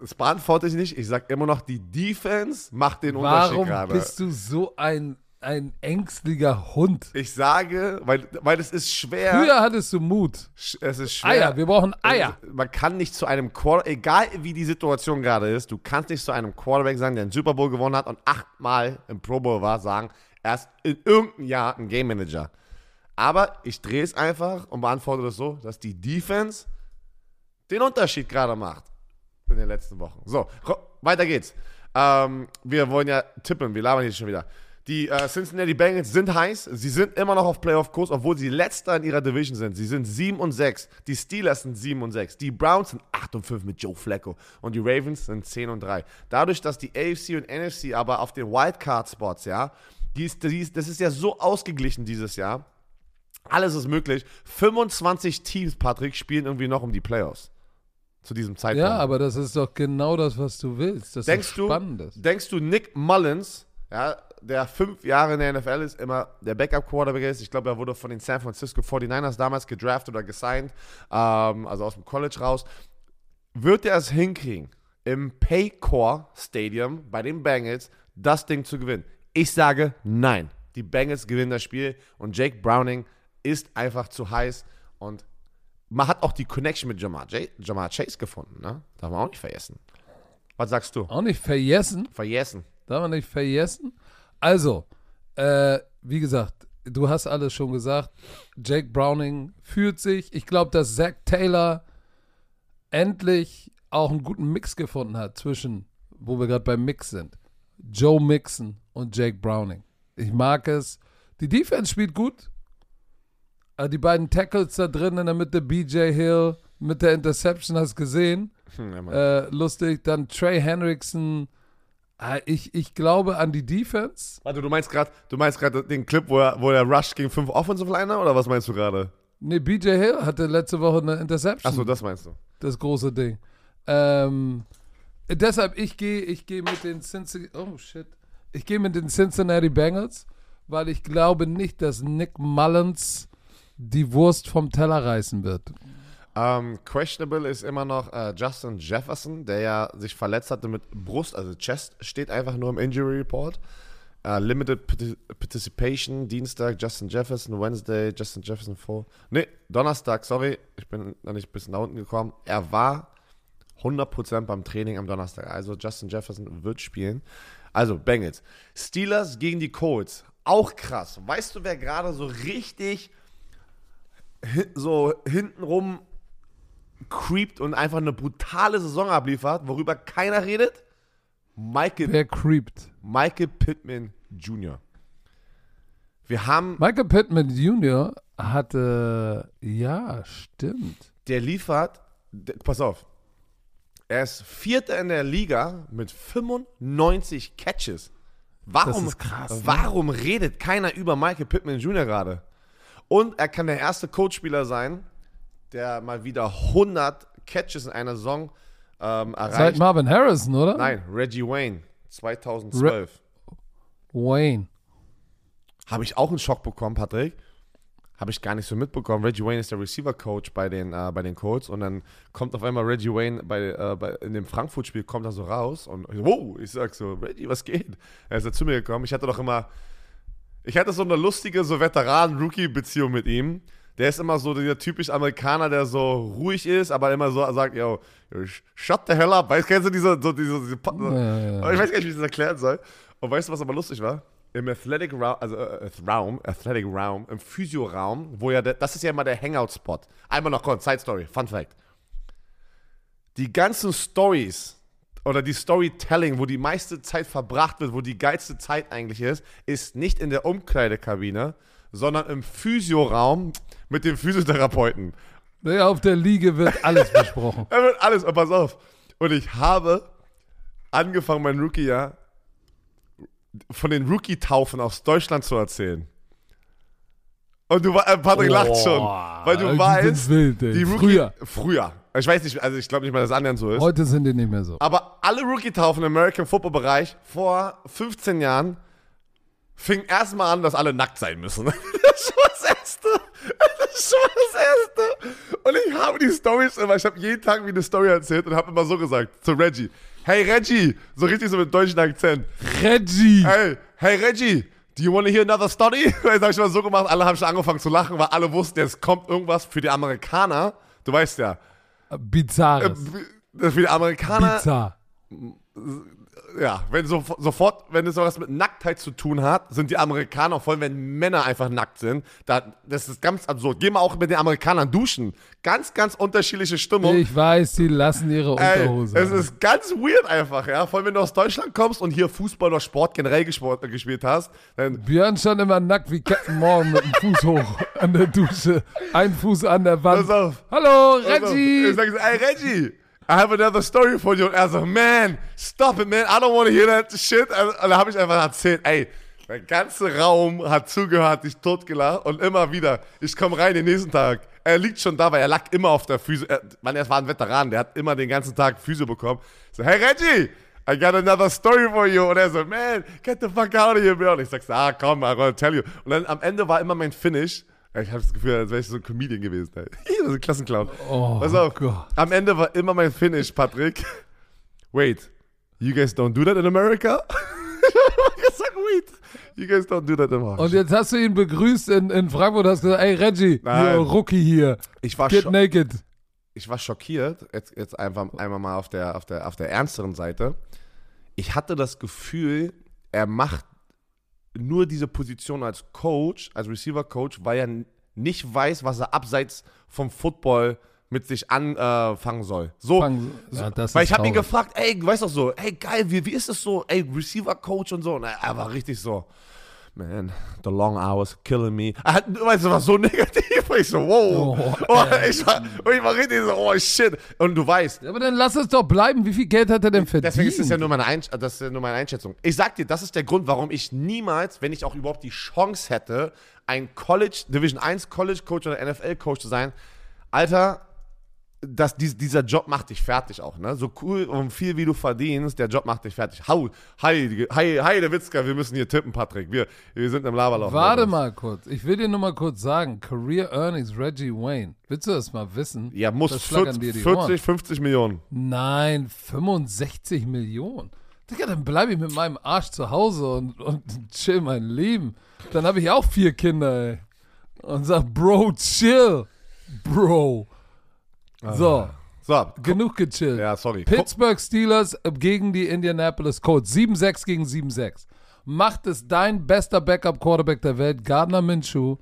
das beantworte ich nicht. Ich sage immer noch, die Defense macht den Unterschied Warum gerade. bist du so ein, ein ängstlicher Hund? Ich sage, weil, weil es ist schwer. Früher hattest du Mut. Es ist schwer. Eier, wir brauchen Eier. Man kann nicht zu einem Quarterback, egal wie die Situation gerade ist, du kannst nicht zu einem Quarterback sagen, der einen Super Bowl gewonnen hat und achtmal im Pro Bowl war, sagen, er ist in irgendeinem Jahr ein Game Manager. Aber ich drehe es einfach und beantworte das so, dass die Defense den Unterschied gerade macht in den letzten Wochen. So, weiter geht's. Ähm, wir wollen ja tippen, wir labern hier schon wieder. Die äh, Cincinnati Bengals sind heiß. Sie sind immer noch auf Playoff-Kurs, obwohl sie letzter in ihrer Division sind. Sie sind 7 und 6. Die Steelers sind 7 und 6. Die Browns sind 8 und 5 mit Joe Flacco. Und die Ravens sind 10 und 3. Dadurch, dass die AFC und NFC aber auf den Wildcard-Spots, ja, die ist, die ist, das ist ja so ausgeglichen dieses Jahr. Alles ist möglich. 25 Teams, Patrick, spielen irgendwie noch um die Playoffs. Zu diesem Zeitpunkt. Ja, aber das ist doch genau das, was du willst. Das Denkst ist du, Spannendes. denkst du, Nick Mullins, ja, der fünf Jahre in der NFL ist, immer der Backup-Quarterback ist, ich glaube, er wurde von den San Francisco 49ers damals gedraftet oder gesigned, ähm, also aus dem College raus, wird er es hinkriegen, im Paycor Stadium bei den Bengals das Ding zu gewinnen? Ich sage nein. Die Bengals gewinnen das Spiel und Jake Browning ist einfach zu heiß und man hat auch die Connection mit Jamar, J Jamar Chase gefunden, ne? Darf man auch nicht vergessen. Was sagst du? Auch nicht vergessen. Vergessen. Darf man nicht vergessen. Also, äh, wie gesagt, du hast alles schon gesagt. Jake Browning fühlt sich. Ich glaube, dass Zach Taylor endlich auch einen guten Mix gefunden hat zwischen, wo wir gerade beim Mix sind, Joe Mixon und Jake Browning. Ich mag es. Die Defense spielt gut. Äh, Die beiden Tackles da drin in der Mitte, BJ Hill mit der Interception, hast gesehen. Hm. Äh, lustig. Dann Trey Hendrickson. Äh, ich, ich glaube an die Defense. Warte, du meinst gerade, du meinst gerade den Clip, wo er, wo er rusht gegen fünf Offensive Liner oder was meinst du gerade? Nee, BJ Hill hatte letzte Woche eine Interception. Achso, das meinst du. das große Ding. Ähm, deshalb, ich gehe ich geh mit den Cincinnati, oh shit. Ich gehe mit den Cincinnati Bengals, weil ich glaube nicht, dass Nick Mullins die Wurst vom Teller reißen wird. Ähm, questionable ist immer noch äh, Justin Jefferson, der ja sich verletzt hatte mit Brust, also Chest steht einfach nur im Injury Report. Äh, limited Parti- Participation, Dienstag Justin Jefferson, Wednesday Justin Jefferson vor. Nee, Donnerstag, sorry, ich bin noch nicht bis nach unten gekommen. Er war 100% beim Training am Donnerstag. Also Justin Jefferson wird spielen. Also Bengals. Steelers gegen die Colts. Auch krass. Weißt du, wer gerade so richtig so hintenrum creept und einfach eine brutale Saison abliefert, worüber keiner redet? Michael, Wer creept? Michael Pittman Jr. Wir haben, Michael Pittman Jr. hatte, ja, stimmt. der liefert, der, pass auf, er ist Vierter in der Liga mit 95 Catches. Warum, Das ist krass, ne? warum redet keiner über Michael Pittman Jr. gerade? Und er kann der erste Coachspieler sein, der mal wieder 100 Catches in einer Saison ähm, Seit erreicht. Marvin Harrison, oder? Nein, Reggie Wayne, 2012. Wayne. Habe ich auch einen Schock bekommen, Patrick. Habe ich gar nicht so mitbekommen. Reggie Wayne ist der Receiver-Coach bei den, äh, bei den Colts und dann kommt auf einmal Reggie Wayne bei, äh, bei, in dem Frankfurt-Spiel, kommt er so raus und wow, ich sag so, Reggie, was geht? Er ist da zu mir gekommen. Ich hatte doch immer, Ich hatte so eine lustige, so Veteran-Rookie-Beziehung mit ihm. Der ist immer so der typisch Amerikaner, der so ruhig ist, aber immer so sagt, yo, shut the hell up. Weißt, kennst du diese, so diese, diese Ja, ich weiß gar nicht, wie ich das erklären soll. Und weißt du, was aber lustig war? Im Athletic Raum, also äh, Raum, Athletic Raum, im Physio-Raum, wo ja, der, das ist ja immer der Hangout-Spot. Einmal noch kurz, Side Story, Fun Fact. Die ganzen Stories oder die Storytelling, wo die meiste Zeit verbracht wird, wo die geilste Zeit eigentlich ist, ist nicht in der Umkleidekabine, sondern im Physioraum mit dem Physiotherapeuten. Ja, auf der Liege wird alles *laughs* besprochen. Da wird alles, und pass auf. Und ich habe angefangen, mein Rookie-Jahr von den Rookie-Taufen aus Deutschland zu erzählen. Und du, äh, Patrick lacht schon, weil du weißt, wild, die Rookie, Früher. Früher. Ich weiß nicht, also ich glaube nicht mal, dass es annähernd so ist. Heute sind die nicht mehr so. Aber alle Rookie-Taufen im American Football-Bereich vor 15 Jahren fing erstmal an, dass alle nackt sein müssen. *laughs* Das ist schon das Erste. Das ist schon das Erste. Und ich habe die Storys immer, ich habe jeden Tag wie eine Story erzählt und habe immer so gesagt zu Reggie. Hey Reggie, so richtig so mit deutschen Akzent. Reggie! Hey, hey Reggie, do you want to hear another story? *laughs* Das habe ich mal so gemacht, alle haben schon angefangen zu lachen, weil alle wussten, es kommt irgendwas für die Amerikaner. Du weißt ja, äh, Bizarres. für die Amerikaner Bizarr. Ja, wenn so, sofort, wenn es sowas mit Nacktheit zu tun hat, sind die Amerikaner, vor allem wenn Männer einfach nackt sind, da, das ist ganz absurd. Geh mal auch mit den Amerikanern duschen. Ganz, ganz unterschiedliche Stimmung. Ich weiß, die lassen ihre Ey, Unterhose. es ist ganz weird einfach, ja. Vor allem, wenn du aus Deutschland kommst und hier Fußball oder Sport generell äh, gespielt hast, dann Björn stand immer nackt wie Captain Morgan mit dem Fuß hoch an der Dusche. Ein Fuß an der Wand. pass auf. Hallo. Reggie! Ich sag ey Reggie, I have another story for you. Und er so, man, stop it, man, I don't want to hear that shit. Und da habe ich einfach erzählt, ey, der ganze Raum hat zugehört, dich totgelacht und immer wieder, ich komme rein den nächsten Tag. Er liegt schon da, weil er lag immer auf der. Er, man, er war ein Veteran, der hat immer den ganzen Tag Physio bekommen. So, hey Reggie, I got another story for you. Und er so, man, get the fuck out of here, bro. Und ich sag so, ah, komm, I'm gonna tell you. Und dann am Ende war immer mein Finish. Ich habe das Gefühl, als wäre ich so ein Comedian gewesen. Ey. *laughs* so ein Klassenclown. Oh Pass auf. Gott. Am Ende war immer mein Finish, Patrick. Wait, you guys don't do that in America? *laughs* ich hab gesagt, wait, you guys don't do that in America. Und jetzt hast du ihn begrüßt in, in Frankfurt und hast gesagt, ey Reggie, Nein. Rookie hier, ich war, get naked. ich war schockiert, jetzt, jetzt einfach einmal mal auf der, auf, der, auf der ernsteren Seite. Ich hatte das Gefühl, er macht nur diese Position als Coach, als Receiver-Coach, weil er nicht weiß, was er abseits vom Football mit sich anfangen soll. So, Fang- ja, Weil ich habe ihn gefragt, ey, weißt doch so, ey, geil, wie, wie ist es so, ey, Receiver-Coach und so. Und er war richtig so, man, the long hours killing me. Hat, weißt du, *laughs* war so negativ. Ich so, wow. Oh, Oh, *laughs* ich, war, und ich war richtig so, oh, shit. Und du weißt, aber dann lass es doch bleiben. Wie viel Geld hat er denn verdient? deswegen ist das ja nur meine, Einsch das ist nur meine Einschätzung. Ich sag dir, das ist der Grund, warum ich niemals, wenn ich auch überhaupt die Chance hätte, ein College, Division 1 College Coach oder NFL Coach zu sein, Alter, das, dies, dieser Job macht dich fertig auch, ne? So cool und viel wie du verdienst, der Job macht dich fertig. Hau, hi, hi, hi, der Witzka, wir müssen hier tippen, Patrick. Wir, wir sind im Laberloch. Warte mal kurz. Ich will dir nur mal kurz sagen. Career Earnings Reggie Wayne. Willst du das mal wissen? Ja, muss Das schlackern dir 40, die Ohren. 40, 50 Millionen. Nein, 65 Millionen. Digga, dann bleibe ich mit meinem Arsch zu Hause und, und chill mein Leben. Dann habe ich auch vier Kinder, ey. Und sag, Bro, chill. Bro. So, So, genug gechillt. ja, sorry. Pittsburgh Steelers gegen die Indianapolis Colts. 7-6 gegen 7-6. Macht es dein bester Backup-Quarterback der Welt, Gardner Minshew,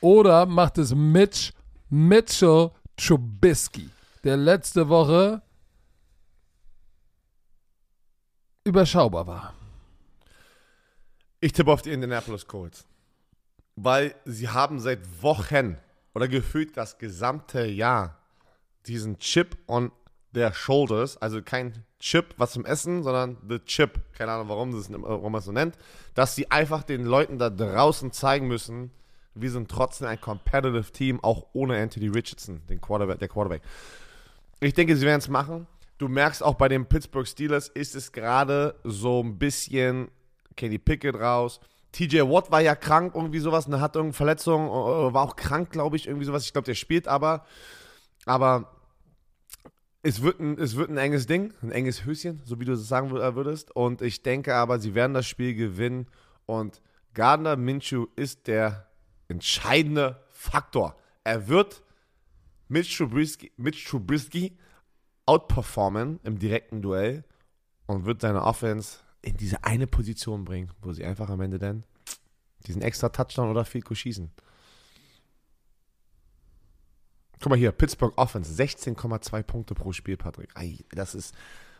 oder macht es Mitch Mitchell Trubisky, der letzte Woche überschaubar war? Ich tippe auf die Indianapolis Colts. Weil sie haben seit Wochen oder gefühlt das gesamte Jahr diesen Chip on their shoulders, also kein Chip, was zum Essen, sondern the Chip, keine Ahnung warum, das warum man es so nennt, dass sie einfach den Leuten da draußen zeigen müssen, wir sind trotzdem ein competitive Team, auch ohne Anthony Richardson, den Quarterback, der Quarterback. Ich denke, sie werden es machen. Du merkst auch bei den Pittsburgh Steelers ist es gerade so ein bisschen Kenny Pickett raus. TJ Watt war ja krank, irgendwie sowas, ne, hat irgendeine Verletzung, äh, war auch krank, glaube ich, irgendwie sowas. Ich glaube, der spielt aber. Aber es wird, ein, es wird ein enges Ding, ein enges Höschen, so wie du es sagen äh, würdest. Und ich denke aber, sie werden das Spiel gewinnen. Und Gardner Minshew ist der entscheidende Faktor. Er wird Mitch Trubisky, Mitch Trubisky outperformen im direkten Duell und wird seine Offense in diese eine Position bringen, wo sie einfach am Ende dann diesen extra Touchdown oder Field Goal schießen. Guck mal hier, Pittsburgh Offense, 16,2 Punkte pro Spiel, Patrick. Ei, das ist.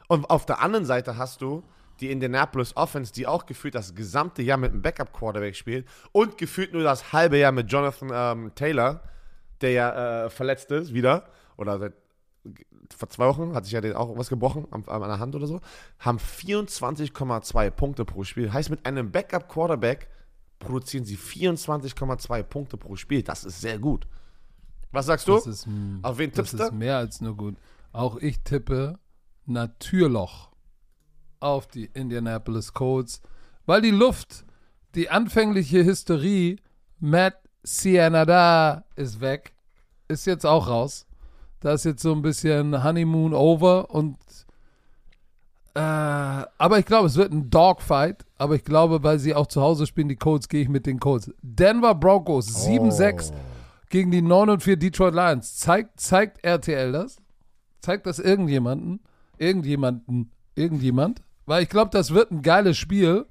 Und auf der anderen Seite hast du die Indianapolis Offense, die auch gefühlt das gesamte Jahr mit einem Backup-Quarterback spielt und gefühlt nur das halbe Jahr mit Jonathan ähm, Taylor, der ja äh, verletzt ist, wieder. Oder seit vor zwei Wochen hat sich ja den auch was gebrochen an, an der Hand oder so. Haben 24,2 Punkte pro Spiel. Heißt, mit einem Backup-Quarterback produzieren sie 24,2 Punkte pro Spiel. Das ist sehr gut. Was sagst du? Das ist, Auf wen tippst das du? ist mehr als nur gut. Auch ich tippe Naturloch auf die Indianapolis Colts, weil die Luft, die anfängliche Hysterie, Matt Cianada ist weg, ist jetzt auch raus. Da ist jetzt so ein bisschen Honeymoon over und äh, aber ich glaube, es wird ein Dogfight. Aber ich glaube, weil sie auch zu Hause spielen, die Colts, gehe ich mit den Colts. Denver Broncos 7-6 gegen die 9 und 4 Detroit Lions. Zeigt, zeigt RTL das? Zeigt das irgendjemanden? Irgendjemanden? Irgendjemand? Weil ich glaube, das wird ein geiles Spiel.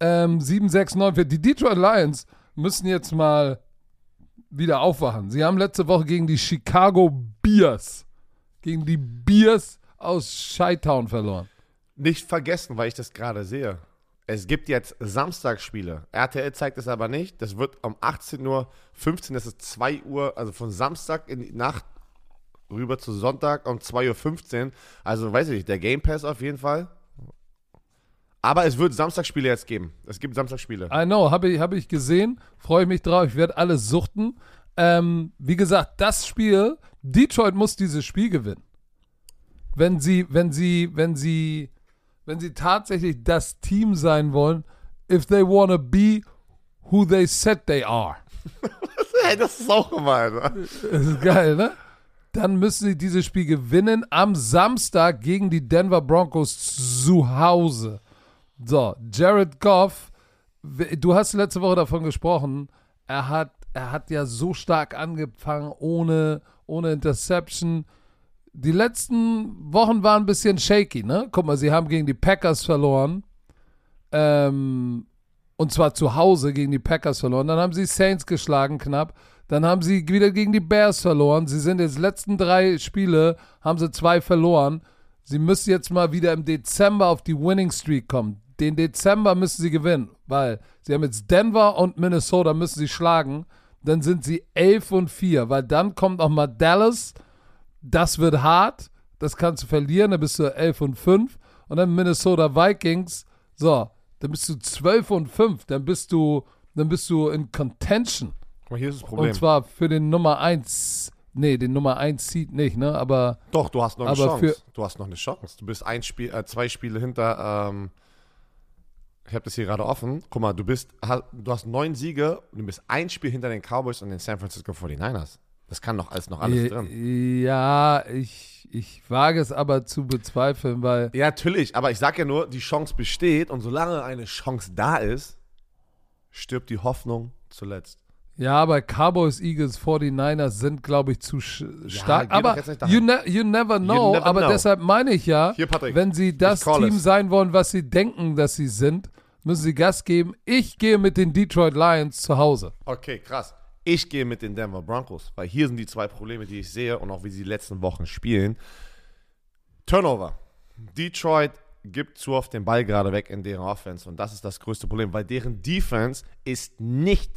Ähm, 7, 6, 9, 4. Die Detroit Lions müssen jetzt mal wieder aufwachen. Sie haben letzte Woche gegen die Chicago Bears, gegen die Bears aus Chi-Town verloren. Nicht vergessen, weil ich das gerade sehe. Es gibt jetzt Samstagsspiele. RTL zeigt es aber nicht. Das wird um 18.15 Uhr, das ist 2 Uhr, also von Samstag in die Nacht rüber zu Sonntag um 2.15 Uhr. Also weiß ich nicht, der Game Pass auf jeden Fall. Aber es wird Samstagsspiele jetzt geben. Es gibt Samstagsspiele. I know, habe ich, hab ich gesehen. Freue ich mich drauf. Ich werde alles suchten. Ähm, wie gesagt, das Spiel, Detroit muss dieses Spiel gewinnen. Wenn sie, wenn sie, wenn sie, wenn sie tatsächlich das Team sein wollen, if they wanna be who they said they are. *laughs* Hey, das ist auch gemein. oder? Das ist geil, ne? Dann müssen sie dieses Spiel gewinnen am Samstag gegen die Denver Broncos zu Hause. So, Jared Goff, du hast letzte Woche davon gesprochen, er hat, er hat ja so stark angefangen ohne, ohne Interception. Die letzten Wochen waren ein bisschen shaky, ne? Guck mal, sie haben gegen die Packers verloren. Ähm, und zwar zu Hause gegen die Packers verloren. Dann haben sie Saints geschlagen knapp. Dann haben sie wieder gegen die Bears verloren. Sie sind jetzt letzten drei Spiele, haben sie zwei verloren. Sie müssen jetzt mal wieder im Dezember auf die Winning Streak kommen. Den Dezember müssen sie gewinnen, weil sie haben jetzt Denver und Minnesota müssen sie schlagen. Dann sind sie 11 und 4, weil dann kommt auch mal Dallas. Das wird hart. Das kannst du verlieren. Dann bist du 11 und 5. Und dann Minnesota Vikings. So, dann bist du 12 und 5. Dann bist du, dann bist du in Contention. Guck mal, hier ist das Problem. Und zwar für den Nummer 1. Nee, den Nummer 1 Seed nicht, ne? Aber Doch, du hast noch eine Chance. Du hast noch eine Chance. Du bist ein Spiel, äh, zwei Spiele hinter. Ähm, ich habe das hier gerade offen. Guck mal, du bist, du hast neun Siege und du bist ein Spiel hinter den Cowboys und den San Francisco 49ers. Das kann doch alles noch alles äh, drin. ja, ich, ich wage es aber zu bezweifeln, weil Ja, natürlich, aber ich sag ja nur, die Chance besteht und solange eine Chance da ist, stirbt die Hoffnung zuletzt. Ja, aber Cowboys, Eagles, 49ers sind, glaube ich, zu sch stark. Aber you, ne you never know. never aber know. deshalb meine ich ja, Hier, Patrick, wenn sie das Team es. sein wollen, was sie denken, dass sie sind, müssen sie Gas geben. Ich gehe mit den Detroit Lions zu Hause. Okay, krass. Ich gehe mit den Denver Broncos, weil hier sind die zwei Probleme, die ich sehe und auch wie sie die letzten Wochen spielen. Turnover. Detroit gibt zu oft den Ball gerade weg in deren Offense und das ist das größte Problem, weil deren Defense ist nicht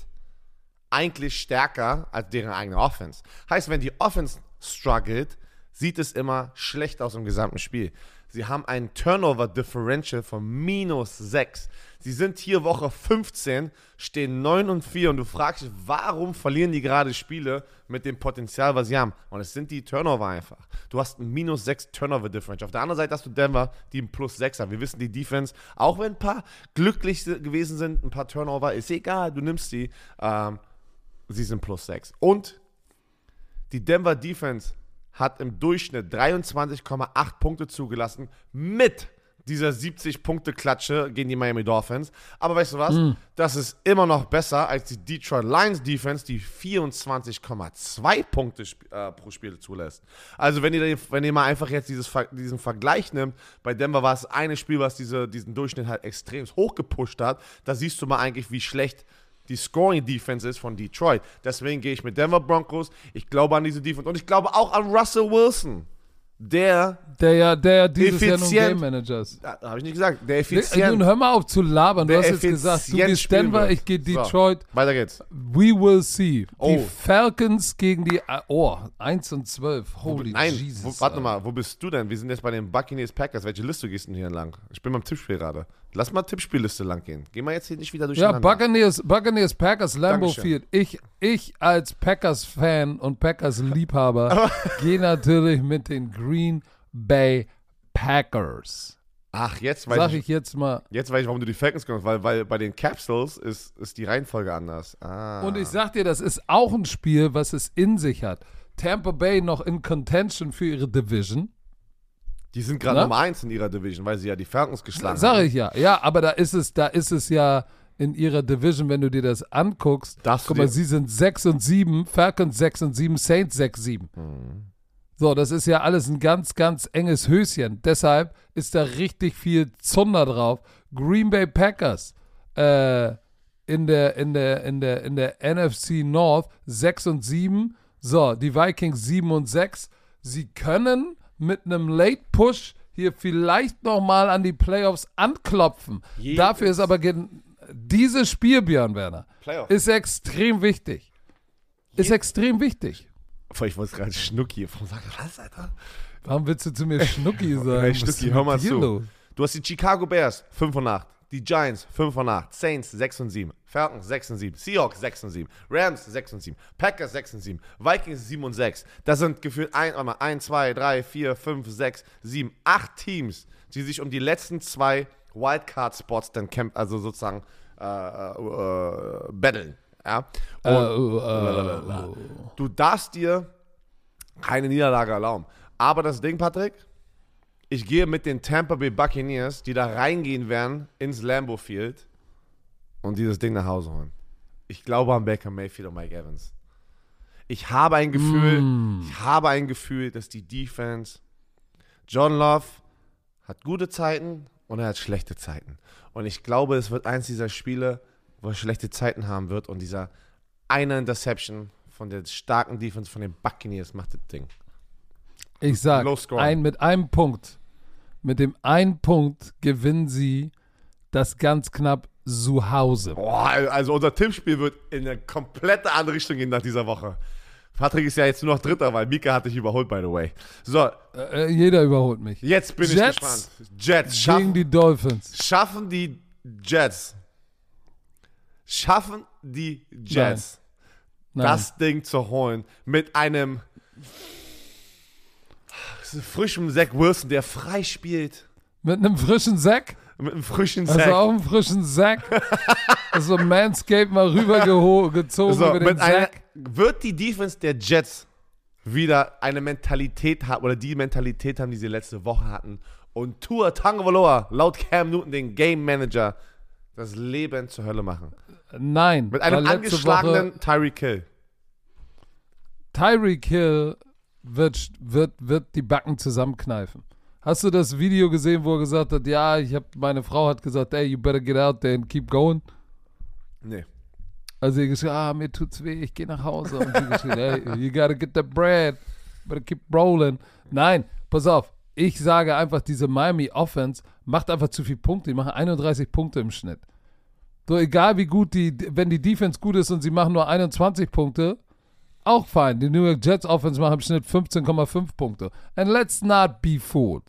eigentlich stärker als deren eigene Offense. Heißt, wenn die Offense struggelt, sieht es immer schlecht aus im gesamten Spiel. Sie haben einen Turnover Differential von minus 6. Sie sind hier Woche 15, stehen 9 und 4 und du fragst dich, warum verlieren die gerade Spiele mit dem Potenzial, was sie haben? Und es sind die Turnover einfach. Du hast ein minus 6 Turnover Differential. Auf der anderen Seite hast du Denver, die ein plus 6 haben. Wir wissen, die Defense, auch wenn ein paar glücklich gewesen sind, ein paar Turnover, ist egal, du nimmst die. Ähm, sie sind plus 6. Und die Denver Defense hat im Durchschnitt 23,8 Punkte zugelassen mit dieser 70-Punkte-Klatsche gegen die Miami Dolphins. Aber weißt du was? Das ist immer noch besser als die Detroit Lions Defense, die 24,2 Punkte äh, pro Spiel zulässt. Also wenn ihr, wenn ihr mal einfach jetzt dieses, diesen Vergleich nimmt, bei Denver war es eine Spiel, was diese, diesen Durchschnitt halt extrem hoch gepusht hat, da siehst du mal eigentlich, wie schlecht die Scoring Defense ist von Detroit. Deswegen gehe ich mit Denver Broncos. Ich glaube an diese Defense und ich glaube auch an Russell Wilson. Der, Der ja, der ja dieses Jahr nun. Game Manager ist. habe ich nicht gesagt, der Nun effizient. hör mal auf zu labern. Du hast jetzt gesagt, du gehst Denver, wird. ich gehe So, Detroit. weiter geht's. We will see. Die Oh. Falcons gegen die. Oh, 1 und 12. Holy Nein, Jesus. wo, warte Alter. mal, wo bist du denn? Wir sind jetzt bei den Buccaneers Packers. Welche Liste gehst du denn hier entlang? Ich bin beim Tippspiel gerade. Lass mal Tippspielliste lang gehen. Geh mal jetzt hier nicht wieder Ja, durcheinander. Buccaneers, Buccaneers, Packers, Lambeau Dankeschön. Field. Ich, ich als Packers-Fan und Packers-Liebhaber *laughs* gehe natürlich mit den Green Bay Packers. Ach, jetzt weiß Sag ich, ich jetzt mal. jetzt weiß ich, warum du die Falcons kommst, weil, weil bei den Capsules ist, ist die Reihenfolge anders. Ah. Und ich sag dir, das ist auch ein Spiel, was es in sich hat. Tampa Bay noch in Contention für ihre Division. Die sind gerade Na? Nummer 1 in ihrer Division, weil sie ja die Falcons geschlagen Sag haben. ich ja. Ja, aber da ist es, da ist es ja in ihrer Division, wenn du dir das anguckst. Du Guck mal, sie sind 6 und 7, Falcons 6 und 7, Saints 6, 7. Mhm. So, das ist ja alles ein ganz, ganz enges Höschen. Deshalb ist da richtig viel Zunder drauf. Green Bay Packers äh, in, der, in, der, in, der, in der NFC North 6 und 7. So, die Vikings 7 und 6. Sie können mit einem Late Push hier vielleicht nochmal an die Playoffs anklopfen. Jedes- Dafür ist aber dieses Spiel, Björn Werner, Playoff. ist extrem wichtig. Ist extrem wichtig. Ich wollte gerade Schnucki. Warum sag ich was, Alter? Warum willst du zu mir *laughs* Schnucki sagen? Schnucki, hör mal zu. los? Du hast die Chicago Bears 5 und 8, die Giants 5 und 8, Saints 6 und 7, Falcons 6 und 7, Seahawks 6 und 7, Rams 6 und 7, Packers 6 und 7, Vikings 7 und 6. Das sind gefühlt 1, 2, 3, 4, 5, 6, 7, 8 Teams, die sich um die letzten zwei Wildcard-Spots dann camp, also sozusagen äh, äh, battlen. Ja? Äh, Und äh, du darfst dir keine Niederlage erlauben. Aber das Ding, Patrick, ich gehe mit den Tampa Bay Buccaneers, die da reingehen werden ins Lambeau Field und dieses Ding nach Hause holen. Ich glaube an Baker Mayfield und Mike Evans. Ich habe ein Gefühl, ich habe ein Gefühl, dass die Defense John Love hat gute Zeiten und er hat schlechte Zeiten. Und ich glaube, es wird eins dieser Spiele, wo er schlechte Zeiten haben wird und dieser eine Interception von der starken Defense von den Buccaneers macht das Ding. ich sag, Low scoring. ein, mit einem Punkt, mit dem einen Punkt gewinnen sie das ganz knapp zu Hause. Boah, also unser Tippspiel wird in eine komplette andere Richtung gehen nach dieser Woche. Patrick ist ja jetzt nur noch Dritter, weil Mika hat dich überholt, by the way. So, Äh, jeder überholt mich. jetzt bin Jets ich gespannt. Jets Gegen schaffen, die Dolphins. schaffen die Jets. Schaffen die Jets, Nein. das Ding zu holen mit einem frischen Zach Wilson, der frei spielt. Mit einem frischen Sack? Mit einem frischen Hast du auch einen frischen Sack? *laughs* also Manscape mal rübergezogen So, über den mit einer, wird die Defense der Jets wieder eine Mentalität haben oder die Mentalität haben, die sie letzte Woche hatten und Tua Tagovailoa laut Cam Newton, den Game Manager, das Leben zur Hölle machen. Nein. Mit einem angeschlagenen Tyreek Hill. Tyreek Hill wird, wird, wird die Backen zusammenkneifen. Hast du das Video gesehen, wo er gesagt hat, ja, ich hab, meine Frau hat gesagt, ey, you better get out there and keep going. Nee. Also ich geschrieben, ah, mir tut's weh, ich gehe nach Hause. Und sie geschrieben, hey, you gotta get the bread, better keep rolling. Nein, pass auf, ich sage einfach, diese Miami Offense macht einfach zu viel Punkte. Die machen 31 Punkte im Schnitt. So, egal wie gut die, wenn die Defense gut ist und sie machen nur 21 Punkte, auch fein. Die New York Jets Offense machen im Schnitt 15,5 Punkte. And let's not be fooled.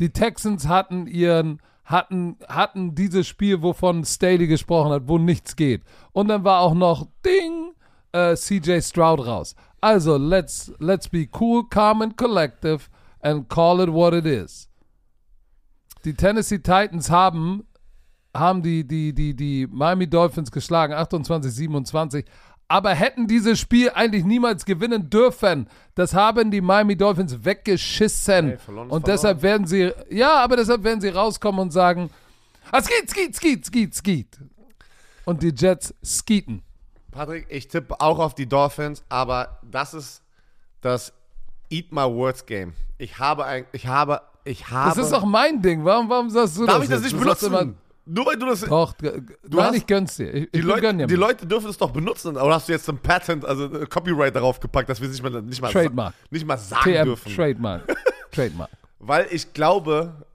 Die Texans hatten ihren, hatten, hatten dieses Spiel, wovon Staley gesprochen hat, wo nichts geht. Und dann war auch noch Ding, äh, CJ Stroud raus. Also, let's, let's be cool, calm and collective and call it what it is. Die Tennessee Titans haben, haben die, die, die, die Miami Dolphins geschlagen, 28, 27. aber hätten dieses Spiel eigentlich niemals gewinnen dürfen. Das haben die Miami Dolphins weggeschissen. Ey, verloren und verloren. deshalb werden sie, ja, aber deshalb werden sie rauskommen und sagen, ah, skeet, skeet, skeet, skeet, skeet. Und die Jets skeeten. Patrick, ich tippe auch auf die Dolphins, aber das ist das Eat My Words Game. Ich habe ein, ich habe, ich habe. Das ist doch mein Ding. Warum, warum sagst du Darf das? ich das nicht benutzen? Nur weil du das. Doch, g- nein, hast- ich gönn's dir. Ich, die, ich Leute, gönn dir die. Leute dürfen es doch benutzen. Oder hast du jetzt ein Patent, also ein Copyright darauf gepackt, dass wir es nicht mal, nicht mal, Trademark. nicht mal sagen TM dürfen? Trademark. *laughs* Trademark. Weil ich glaube,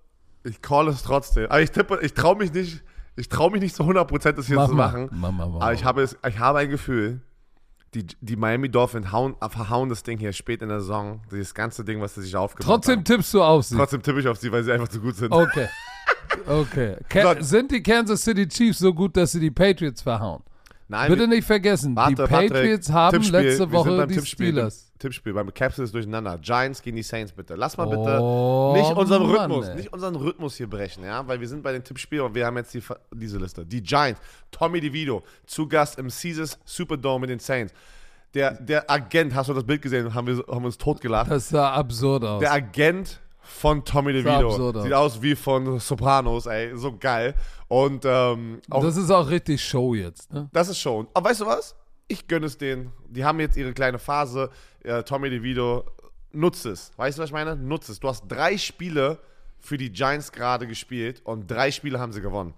ich call es trotzdem. Aber ich tippe, ich traue mich nicht, ich traue mich nicht zu 100% das hier Mach zu mal. machen. Mach mal, mach Aber ich habe, es, ich habe ein Gefühl, die, die Miami Dolphins hauen, verhauen das Ding hier spät in der Saison. Dieses ganze Ding, was sie sich aufgebaut Trotzdem haben. tippst du auf sie. Trotzdem tippe ich auf sie, weil sie einfach zu gut sind. Okay. *laughs* Okay. Ka So. sind die Kansas City Chiefs so gut, dass sie die Patriots verhauen? Nein, Bitte wir- nicht vergessen, Warte, die Patrick, Patriots haben Tippspiel. letzte Wir Woche die Tippspiel. Steelers. Tippspiel, beim Caps ist durcheinander. Giants gegen die Saints, bitte. Lass mal bitte Oh, nicht unseren Mann, Rhythmus, ey. nicht unseren Rhythmus hier brechen, ja, weil wir sind bei den Tippspielen und wir haben jetzt die, diese Liste. Die Giants, Tommy DeVito, zu Gast im Caesars Superdome mit den Saints. Der, der Agent, hast du das Bild gesehen? Haben wir haben uns totgelacht. Das sah absurd aus. Der Agent von Tommy DeVito. Sieht aus wie von Sopranos, ey, so geil. Und ähm, das ist auch richtig Show jetzt. Ne? das ist schon. Aber weißt du was? Ich gönne es denen. Die haben jetzt ihre kleine Phase. Äh, Tommy DeVito, nutzt es. Weißt du, was ich meine? Nutzt es. Du hast drei Spiele für die Giants gerade gespielt und drei Spiele haben sie gewonnen.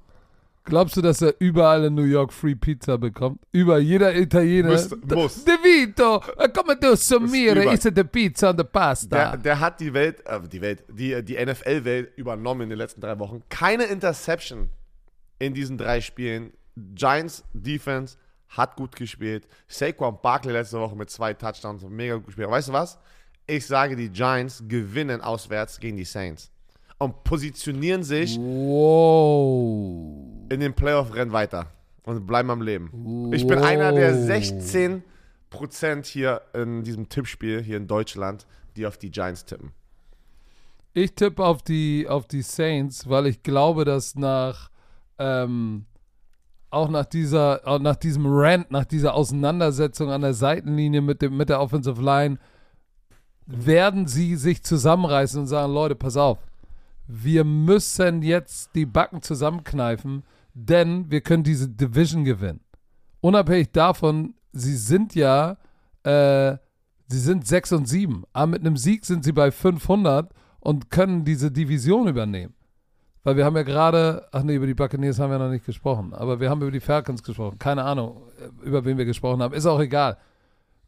Glaubst du, dass er überall in New York Free Pizza bekommt? Über jeder Italiener. Müsste- muss. De Vito, eh, come tu sommire, überall. is the pizza and the pasta. Der, der hat die Welt, äh, die Welt, die, die NFL-Welt übernommen in den letzten drei Wochen. Keine Interception in diesen drei Spielen. Giants Defense hat gut gespielt. Saquon Barkley letzte Woche mit zwei Touchdowns, mega gut gespielt. Aber weißt du was? Ich sage, die Giants gewinnen auswärts gegen die Saints und positionieren sich wow. In den Playoff-Rennen weiter und bleiben am Leben. Ich bin einer der 16% hier in diesem Tippspiel hier in Deutschland, die auf die Giants tippen. Ich tippe auf die, auf die Saints, weil ich glaube, dass nach ähm, auch nach dieser, auch nach diesem Rant, nach dieser Auseinandersetzung an der Seitenlinie mit, dem, mit der Offensive Line, werden sie sich zusammenreißen und sagen, Leute, pass auf, wir müssen jetzt die Backen zusammenkneifen, denn wir können diese Division gewinnen. Unabhängig davon, sie sind ja, äh, sie sind 6 und 7, aber mit einem Sieg sind sie bei 500 und können diese Division übernehmen. Weil wir haben ja gerade, ach nee, über die Buccaneers haben wir noch nicht gesprochen, aber wir haben über die Falcons gesprochen. Keine Ahnung, über wen wir gesprochen haben. Ist auch egal.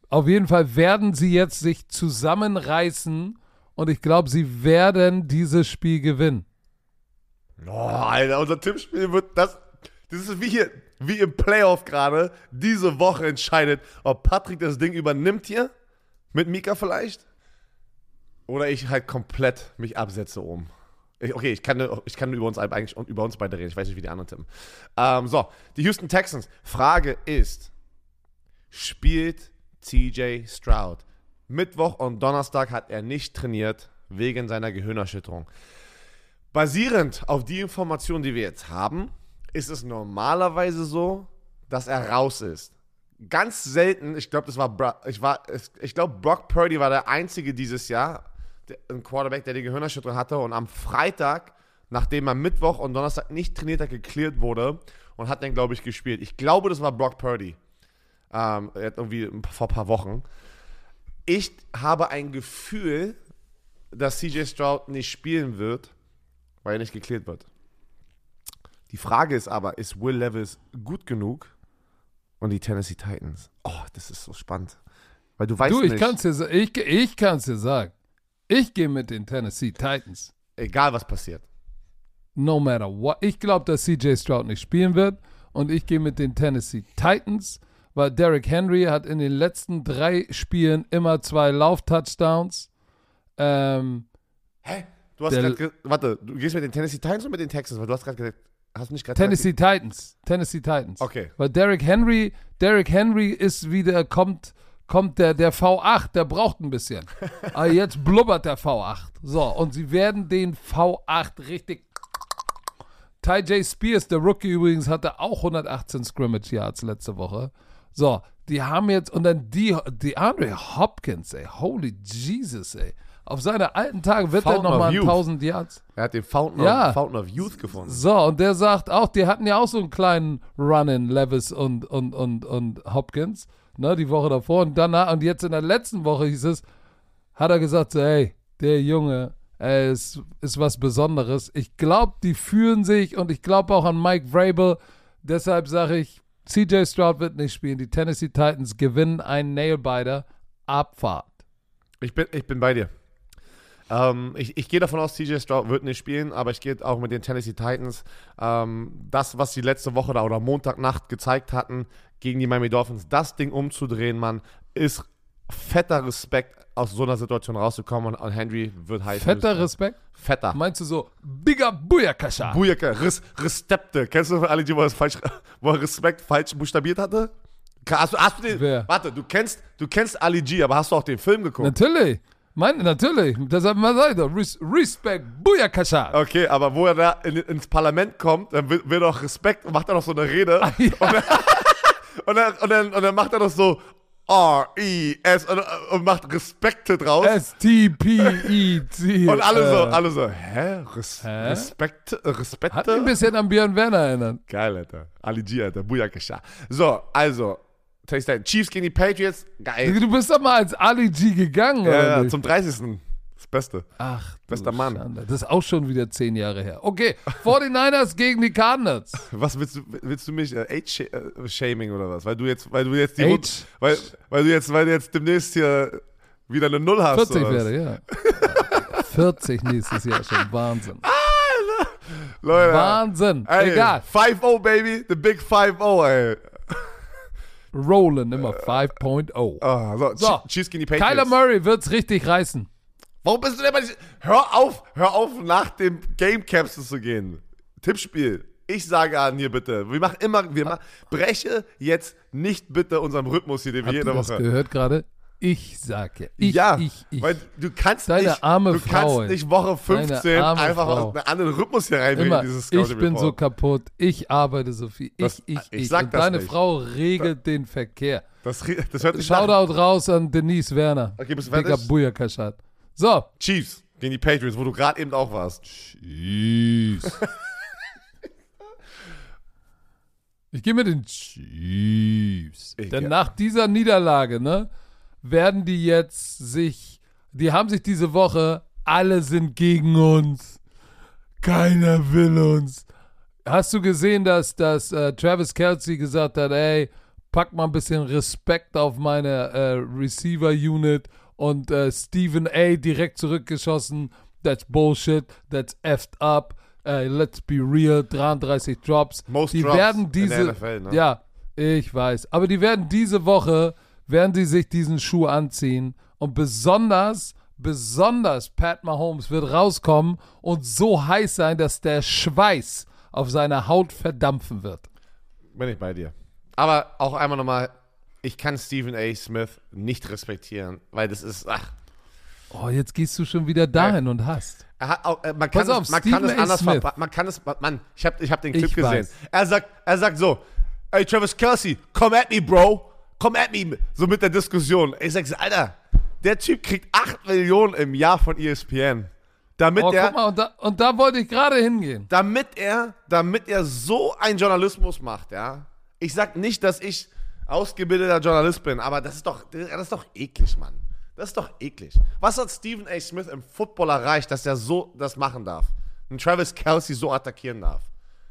Auf jeden Fall werden sie jetzt sich zusammenreißen und ich glaube, sie werden dieses Spiel gewinnen. Oh, Alter, unser Tippspiel wird das. Das ist wie hier, wie im Playoff gerade. Diese Woche entscheidet, ob Patrick das Ding übernimmt hier. Mit Mika vielleicht. Oder ich halt komplett mich absetze oben. Ich, okay, ich kann, ich kann über uns eigentlich über uns beide reden. Ich weiß nicht, wie die anderen tippen. Ähm, so, die Houston Texans. Frage ist: Spielt TJ Stroud? Mittwoch und Donnerstag hat er nicht trainiert wegen seiner Gehirnerschütterung. Basierend auf die Informationen, die wir jetzt haben, ist es normalerweise so, dass er raus ist. Ganz selten, ich glaube, das war, ich war, ich glaube, Brock Purdy war der einzige dieses Jahr, der, ein Quarterback, der die Gehirnerschütterung hatte und am Freitag, nachdem er Mittwoch und Donnerstag nicht trainiert hat, geklärt wurde und hat dann, glaube ich, gespielt. Ich glaube, das war Brock Purdy. Ähm, irgendwie vor ein paar Wochen. Ich habe ein Gefühl, dass CJ Stroud nicht spielen wird, weil er nicht geklärt wird. Die Frage ist aber, ist Will Levis gut genug und die Tennessee Titans? Oh, das ist so spannend. Weil du weißt du, ich nicht, kann es dir, ich, ich kann's dir sagen. Ich gehe mit den Tennessee Titans. egal was passiert. No matter what. Ich glaube, dass CJ Stroud nicht spielen wird. Und ich gehe mit den Tennessee Titans, weil Derrick Henry hat in den letzten drei Spielen immer zwei Lauf-Touchdowns. Ähm, Hä? Du hast gerade ge- warte, du gehst mit den Tennessee Titans oder mit den Texans? Weil du hast gerade gesagt, hast du nicht gerade Tennessee Titans. Tennessee Titans. Okay. Weil Derrick Henry, Derrick Henry ist wieder, kommt, kommt der, der V8, der braucht ein bisschen. Aber *laughs* jetzt blubbert der V8. So, und sie werden den V8 richtig. Ty J. Spears, der Rookie übrigens, hatte auch 118 Scrimmage Yards letzte Woche. So, die haben jetzt, und dann die, die Andre Hopkins, ey, holy Jesus, ey. Auf seine alten Tage wird er Fountain nochmal of Youth. 1000 Yards. Er hat den Fountain, Ja. of, Fountain of Youth gefunden. So, und der sagt auch, die hatten ja auch so einen kleinen Run-in, Levis und, und, und, und Hopkins, ne, die Woche davor. Und danach, und jetzt in der letzten Woche hieß es, hat er gesagt, so, ey, der Junge, er ist, ist was Besonderes. Ich glaube, die fühlen sich und ich glaube auch an Mike Vrabel. Deshalb sage ich, CJ Stroud wird nicht spielen. Die Tennessee Titans gewinnen einen Nailbiter. Abfahrt. Ich bin, ich bin bei dir. Ähm, ich ich gehe davon aus, CJ Stroud wird nicht spielen, aber ich gehe auch mit den Tennessee Titans. Ähm, das, was sie letzte Woche da oder Montagnacht gezeigt hatten gegen die Miami Dolphins, das Ding umzudrehen, Mann, ist fetter Respekt, aus so einer Situation rauszukommen und Henry wird heiß. Fetter Respekt? Fetter. Meinst du so, bigger Booyakasha? Bujaka, Res, Restepte. Kennst du alle, die wo, falsch, wo er Respekt falsch buchstabiert hatte? Hast du, hast du den, Wer? Warte, du kennst, du kennst Ali G, aber hast du auch den Film geguckt? Natürlich. Mein, natürlich. Deshalb mal sagt Res Respect, Booyakasha. Okay, aber wo er da in, ins Parlament kommt, dann wird, wird auch Respekt, macht er noch so eine Rede. Ja. *laughs* Und, dann, und, dann, und dann macht er noch so R-E-S und, und macht Respekte draus. S-T-P-E-T. *laughs* und alle so, Äh, alle so, hä? Res, Hä? Respekt, Hat mich ein Respekte? bisschen an Björn Werner erinnert. Geil, Alter. Ali G, Alter. Booyakasha. So, also, Taste Chiefs gegen die Patriots. Geil. Du bist doch mal als Ali G gegangen, Ja, oder ja, zum 30. Das Beste. Ach, Bester Mann. Schande. Das ist auch schon wieder zehn Jahre her. Okay, *laughs* 49ers gegen die Cardinals. Was willst du, willst du mich, äh, Age-Shaming oder was? Weil du jetzt, weil du jetzt die, Age? weil, weil du jetzt, weil du jetzt demnächst hier wieder eine Null hast. 40 oder werde, ja. *laughs* 40 nächstes Jahr schon. Wahnsinn. Leute. Wahnsinn. Ey, Egal. 5-0, baby. The big 5-0, ey. Rollen immer 5.0. Ah, so, So. Chiefs gegen die Patriots. Kyler Murray wird's richtig reißen. Warum bist du denn bei Hör auf, hör auf, nach dem Game Capsule zu gehen. Tippspiel. Ich sage an hier bitte, wir machen immer, wir machen, breche jetzt nicht bitte unseren Rhythmus hier, den wir Habt ihr jede das Woche. gehört gerade? Ich sage. Ich, ja, ich, ich. weil du kannst Deine nicht, arme du Frau, kannst nicht Woche 15 Deine arme einfach Frau. aus einem anderen Rhythmus hier reinbringen Immer, dieses ich Scouting bin so Report. kaputt, ich arbeite so viel, ich, Das- ich, ich ich. sag Und das deine nicht. Frau regelt den Verkehr. Das, das hört sich nach Shoutout raus an Denise Werner. Okay, bist du fertig? Booyakashat. So. Chiefs gegen die Patriots, wo du gerade eben auch warst. Chiefs. *laughs* ich gehe mit den Chiefs. Ich- Denn nach dieser Niederlage, ne, werden die jetzt sich, die haben sich diese Woche, alle sind gegen uns. Keiner will uns. Hast du gesehen, dass, dass äh, Travis Kelsey gesagt hat, ey, pack mal ein bisschen Respekt auf meine äh, Receiver-Unit und äh, Stephen A. direkt zurückgeschossen. That's bullshit. That's effed up. Äh, let's be real. 33 Drops. Most die Drops werden in diese, der NFL, ne? ja, ich weiß. Aber die werden diese Woche, werden sie sich diesen Schuh anziehen und besonders, besonders Pat Mahomes wird rauskommen und so heiß sein, dass der Schweiß auf seiner Haut verdampfen wird. Bin ich bei dir. Aber auch einmal nochmal, ich kann Stephen A. Smith nicht respektieren, weil das ist, ach, Oh, jetzt gehst du schon wieder dahin und hast. Auch, äh, man kann Pass es, auf, man kann es anders Smith. Man kann es, Mann, ich habe ich hab den Clip Ich gesehen. weiß. Er sagt, er sagt so, ey Travis Kelsey, come at me, bro. Come at me. So mit der Diskussion. Ich sag, Alter, der Typ kriegt 8 Millionen im Jahr von ESPN. Damit Oh, er, guck mal, und da, und da wollte ich gerade hingehen. damit er, damit er so einen Journalismus macht, ja. Ich sag nicht, dass ich ausgebildeter Journalist bin, aber das ist doch, das ist doch eklig, Mann. Das ist doch eklig. Was hat Stephen A. Smith im Football erreicht, dass er so das machen darf? Einen Travis Kelsey so attackieren darf?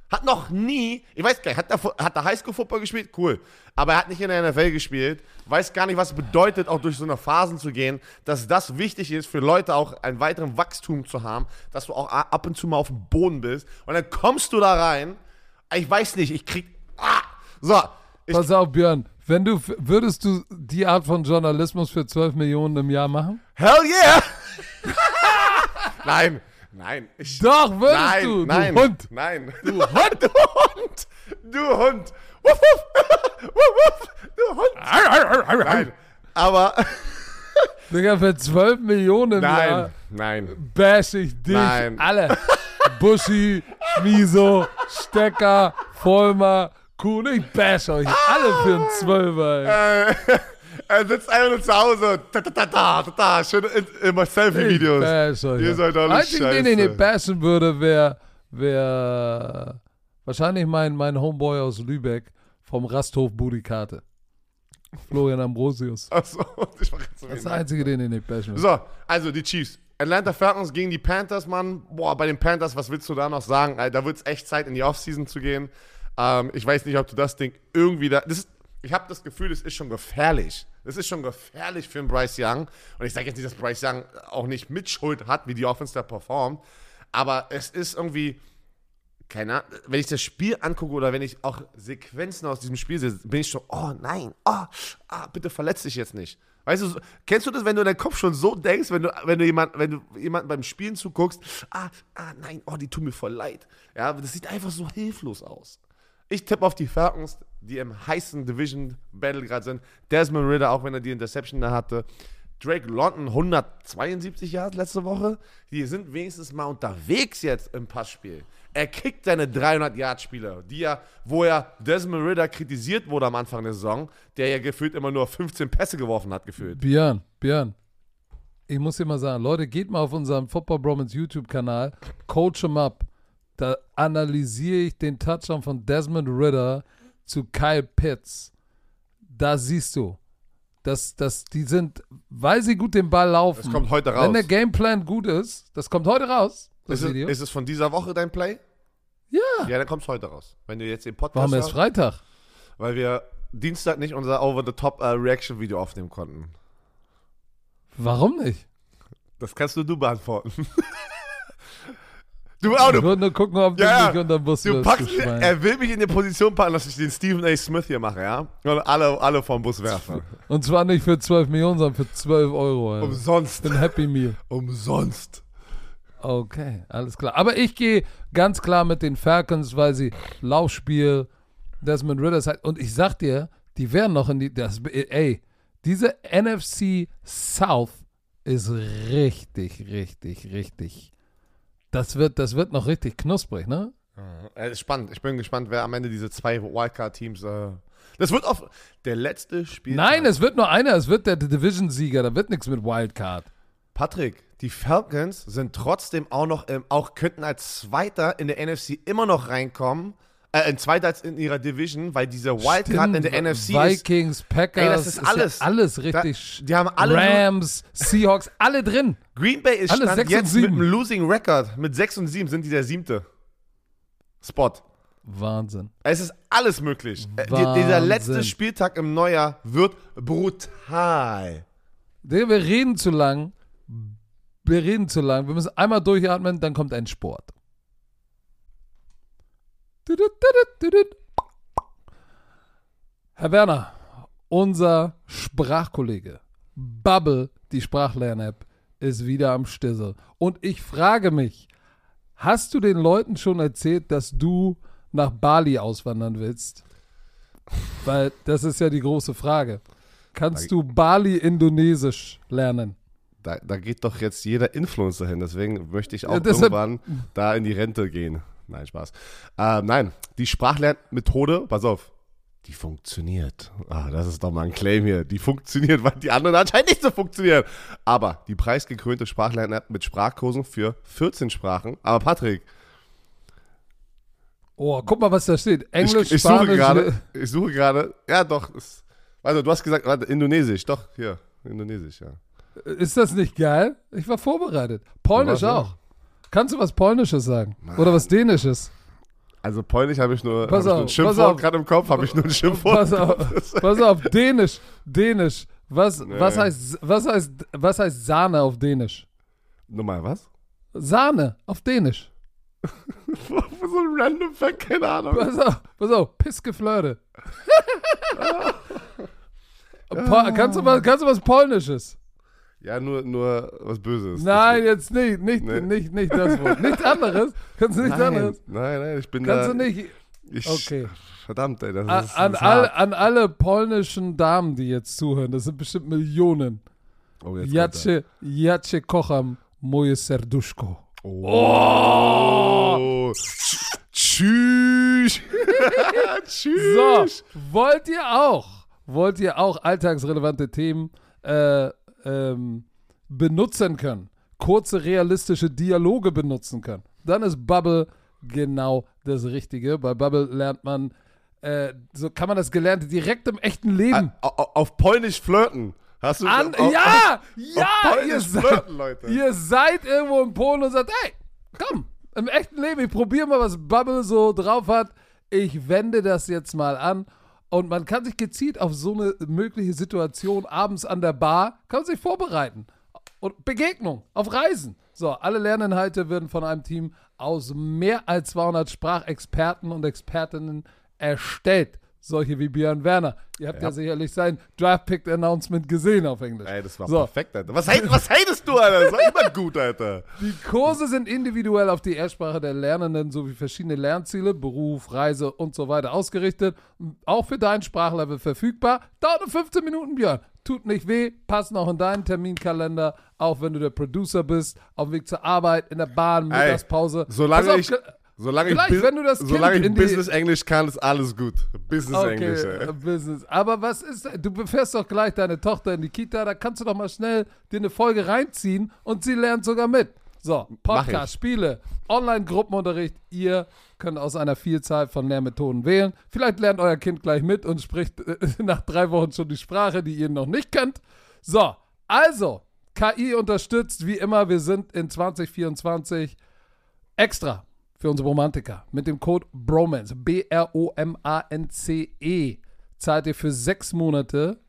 Hat noch nie, ich weiß gar nicht, hat er, hat er Highschool-Football gespielt? Cool. Aber er hat nicht in der NFL gespielt. Weiß gar nicht, was es bedeutet, auch durch so eine Phasen zu gehen, dass das wichtig ist für Leute auch einen weiteren Wachstum zu haben, dass du auch ab und zu mal auf dem Boden bist. Und dann kommst du da rein. Ich weiß nicht, ich krieg. Ah, so. Ich, Pass auf, Björn. Wenn du, würdest du die Art von Journalismus für 12 Millionen im Jahr machen? hell yeah! *laughs* nein, nein. Ich, Doch, würdest nein, du, nein, du Hund. Nein. Du Hund. *laughs* Du Hund. Du Hund. Wuff, wuff. *laughs* Wuff, wuff. Du Hund. Nein. Aber. Digga, für 12 Millionen im Jahr Nein. Nein. bash ich dich Nein. alle. Buschi, Schmiso, Stecker, Vollmer, Cool, ich bash euch alle für einen Zwölfer. ey. Äh, *laughs* er sitzt einfach nur zu Hause. Ta, ta, ta, ta, ta, ta, schön in, immer Selfie-Videos. Ihr ja. seid alle Einzig, den ich nicht bashen würde, wäre wär wahrscheinlich mein, mein Homeboy aus Lübeck vom Rasthof Budikate. Florian Ambrosius. Achso, *laughs* ich mach jetzt so Das ist der einzige, den ich nicht bashen würde. So, also die Chiefs. Atlanta Falcons gegen die Panthers, Mann. Boah, bei den Panthers, was willst du da noch sagen? Da wird es echt Zeit, in die Offseason zu gehen. Ähm, ich weiß nicht, ob du das Ding irgendwie da. Das ist, ich habe das Gefühl, das ist schon gefährlich. Das ist schon gefährlich für einen Bryce Young. Und ich sage jetzt nicht, dass Bryce Young auch nicht Mitschuld hat, wie die Offense da performt. Aber es ist irgendwie. Keine Ahnung, wenn ich das Spiel angucke oder wenn ich auch Sequenzen aus diesem Spiel sehe, bin ich schon, oh nein, oh, ah, bitte verletz dich jetzt nicht. Weißt du, kennst du das, wenn du in deinem Kopf schon so denkst, wenn du, wenn du jemand, wenn du jemanden beim Spielen zuguckst, ah, ah, nein, oh, die tun mir voll leid. Ja, das sieht einfach so hilflos aus. Ich tippe auf die Falcons, die im heißen Division Battle gerade sind. Desmond Ritter, auch wenn er die Interception da hatte. Drake London 172 Yards letzte Woche. Die sind wenigstens mal unterwegs jetzt im Passspiel. Er kriegt seine 300 Yard Spieler, die ja, wo ja Desmond Ritter kritisiert wurde am Anfang der Saison, der ja gefühlt immer nur 15 Pässe geworfen hat gefühlt. Björn, Björn. Ich muss dir mal sagen, Leute, geht mal auf unserem Football Bromance YouTube-Kanal, coach 'em up. Da analysiere ich den Touchdown von Desmond Ritter zu Kyle Pitts. Da siehst du, dass, dass die sind, weil sie gut den Ball laufen. Das kommt heute Wenn raus. der Gameplan gut ist, das kommt heute raus, das Ist es, ist es von dieser Woche dein Play? ja, Ja, dann kommt es heute raus. Wenn du jetzt den Podcast warum hörst, Freitag? weil wir Dienstag nicht unser Over-the-Top-Reaction-Video aufnehmen konnten. Warum nicht? Das kannst nur du beantworten. *laughs* du auch, Ich du, nur gucken, ob Ja, ja. unter du wirst, packst, du Schwein. er will mich in die Position packen, dass ich den Stephen A. Smith hier mache, ja? Und alle, alle vom Bus werfen. *laughs* Und zwar nicht für 12 Millionen, sondern für 12 Euro. Alter. Umsonst. Ein Happy Meal. *laughs* Umsonst. Okay, alles klar. Aber ich gehe ganz klar mit den Falcons, weil sie Laufspiel, Desmond Ritter halt, und ich sag dir, die werden noch in die, das, ey, diese NFC South ist richtig, richtig, richtig. Das wird, das wird noch richtig knusprig, ne? Äh, ist spannend. Ich bin gespannt, wer am Ende diese zwei Wildcard-Teams. Äh, das wird auf der letzte Spiel. Nein, es wird nur einer, es wird der Division-Sieger, da wird nichts mit Wildcard. Patrick, die Falcons sind trotzdem auch noch, im, auch könnten als Zweiter in der NFC immer noch reinkommen. Äh, ein Zweiter als in ihrer Division, weil diese Wildcard in der NFC ist. Vikings, Packers, Ey, das ist alles. Ja alles Da, richtig. die haben alle. Rams, Seahawks, alle drin. Green Bay ist alle stand jetzt mit einem Losing Record. Mit 6 und 7 sind die der siebte Spot. Wahnsinn. Es ist alles möglich. Äh, Wahnsinn. dieser letzte Spieltag im Neujahr wird brutal. Wir reden zu lang. Wir reden zu lang. Wir müssen einmal durchatmen, dann kommt ein Sport. Herr Werner, unser Sprachkollege Bubble, die Sprachlern-App, ist wieder am Stissel. Und ich frage mich, hast du den Leuten schon erzählt, dass du nach Bali auswandern willst? Weil das ist ja die große Frage. Kannst du Bali-Indonesisch lernen? Da, da geht doch jetzt jeder Influencer hin, deswegen möchte ich auch Ja, irgendwann da in die Rente gehen. Nein, Spaß. Ähm, nein, die Sprachlernmethode, pass auf, die funktioniert. Ah, das ist doch mal ein Claim hier. Die funktioniert, weil die anderen anscheinend nicht so funktionieren. Aber die preisgekrönte Sprachlern-App mit Sprachkursen für 14 Sprachen. Aber Patrick, Oh, guck mal, was da steht. Englisch, ich, ich suche Spanisch. gerade, ich suche gerade, ja doch, es, also du hast gesagt, warte, Indonesisch, doch, hier, Indonesisch, ja. Ist das nicht geil? Ich war vorbereitet. Polnisch auch. Kannst du was Polnisches sagen? Oder was Dänisches? Also Polnisch habe ich nur, Pass hab ich nur auf, ein Schimpfwort auf. gerade im Kopf, habe ich nur ein Schimpfwort. Pass auf, pass auf, Dänisch, Dänisch. Was, was, Nee. heißt, was, heißt, was heißt Sahne auf Dänisch? Nochmal, was? Sahne auf Dänisch. *laughs* so ein random Fact, keine Ahnung. Pass auf, pass auf, Pissgeflirte. *laughs* Po kannst, du was, kannst du was Polnisches? Ja, nur, nur was Böses. Nein, jetzt nicht, nicht, Nee. nicht, nicht das Wort. Nichts anderes. Kannst du nichts nein, anderes? nein, nein, ich bin Kannst da. du nicht. Ich, Okay. Verdammt, ey, das An, ist, an, all, an alle polnischen Damen, die jetzt zuhören, das sind bestimmt Millionen. Oh, jetzt kommt Jacie, Jacie kocham moje serduszko. er. Oh. Tschüss. Tschüss. *laughs* Tschüss. So, wollt ihr auch, wollt ihr auch alltagsrelevante Themen äh, ähm, benutzen können, kurze realistische Dialoge benutzen können, dann ist Bubble genau das Richtige. Bei Bubble lernt man, äh, so kann man das Gelernte direkt im echten Leben au- Auf Polnisch flirten. Hast du an. auf, ja, auf, ja, auf ihr seid, flirten, Leute. ihr seid irgendwo in Polen und sagt, hey, komm, im echten Leben, ich probiere mal, was Bubble so drauf hat. Ich wende das jetzt mal an. Und man kann sich gezielt auf so eine mögliche Situation abends an der Bar, kann sich vorbereiten. Und Begegnung auf Reisen. So, alle Lerninhalte werden von einem Team aus mehr als 200 Sprachexperten und Expertinnen erstellt. Solche wie Björn Werner. Ihr habt ja, Ja. sicherlich sein Draft-Pick-Announcement gesehen auf Englisch. Ey, das war So. perfekt, Alter. Was, was hatest du, Alter? Das war immer gut, Alter. Die Kurse sind individuell auf die Erstsprache der Lernenden sowie verschiedene Lernziele, Beruf, Reise und so weiter ausgerichtet. Auch für dein Sprachlevel verfügbar. Dauert nur 15 Minuten, Björn. Tut nicht weh, passt noch in deinen Terminkalender, auch wenn du der Producer bist, auf dem Weg zur Arbeit, in der Bahn, Mittagspause. Solange auf, ich, solange ich, Vielleicht, Bus- wenn du das Kind solange ich in die- Business Englisch kann, ist alles gut. Business Englisch, Okay, ey. äh, Business. Aber was ist, du befährst doch gleich deine Tochter in die Kita, da kannst du doch mal schnell dir eine Folge reinziehen und sie lernt sogar mit. So, Podcast, ich. Spiele, Online-Gruppenunterricht, ihr könnt aus einer Vielzahl von Lehrmethoden wählen. Vielleicht lernt euer Kind gleich mit und spricht äh, *laughs* nach drei Wochen schon die Sprache, die ihr noch nicht kennt. So, also, KI unterstützt, wie immer, wir sind in 2024 extra für unsere Romantiker mit dem Code BROMANCE, B-R-O-M-A-N-C-E, zahlt ihr für sechs Monate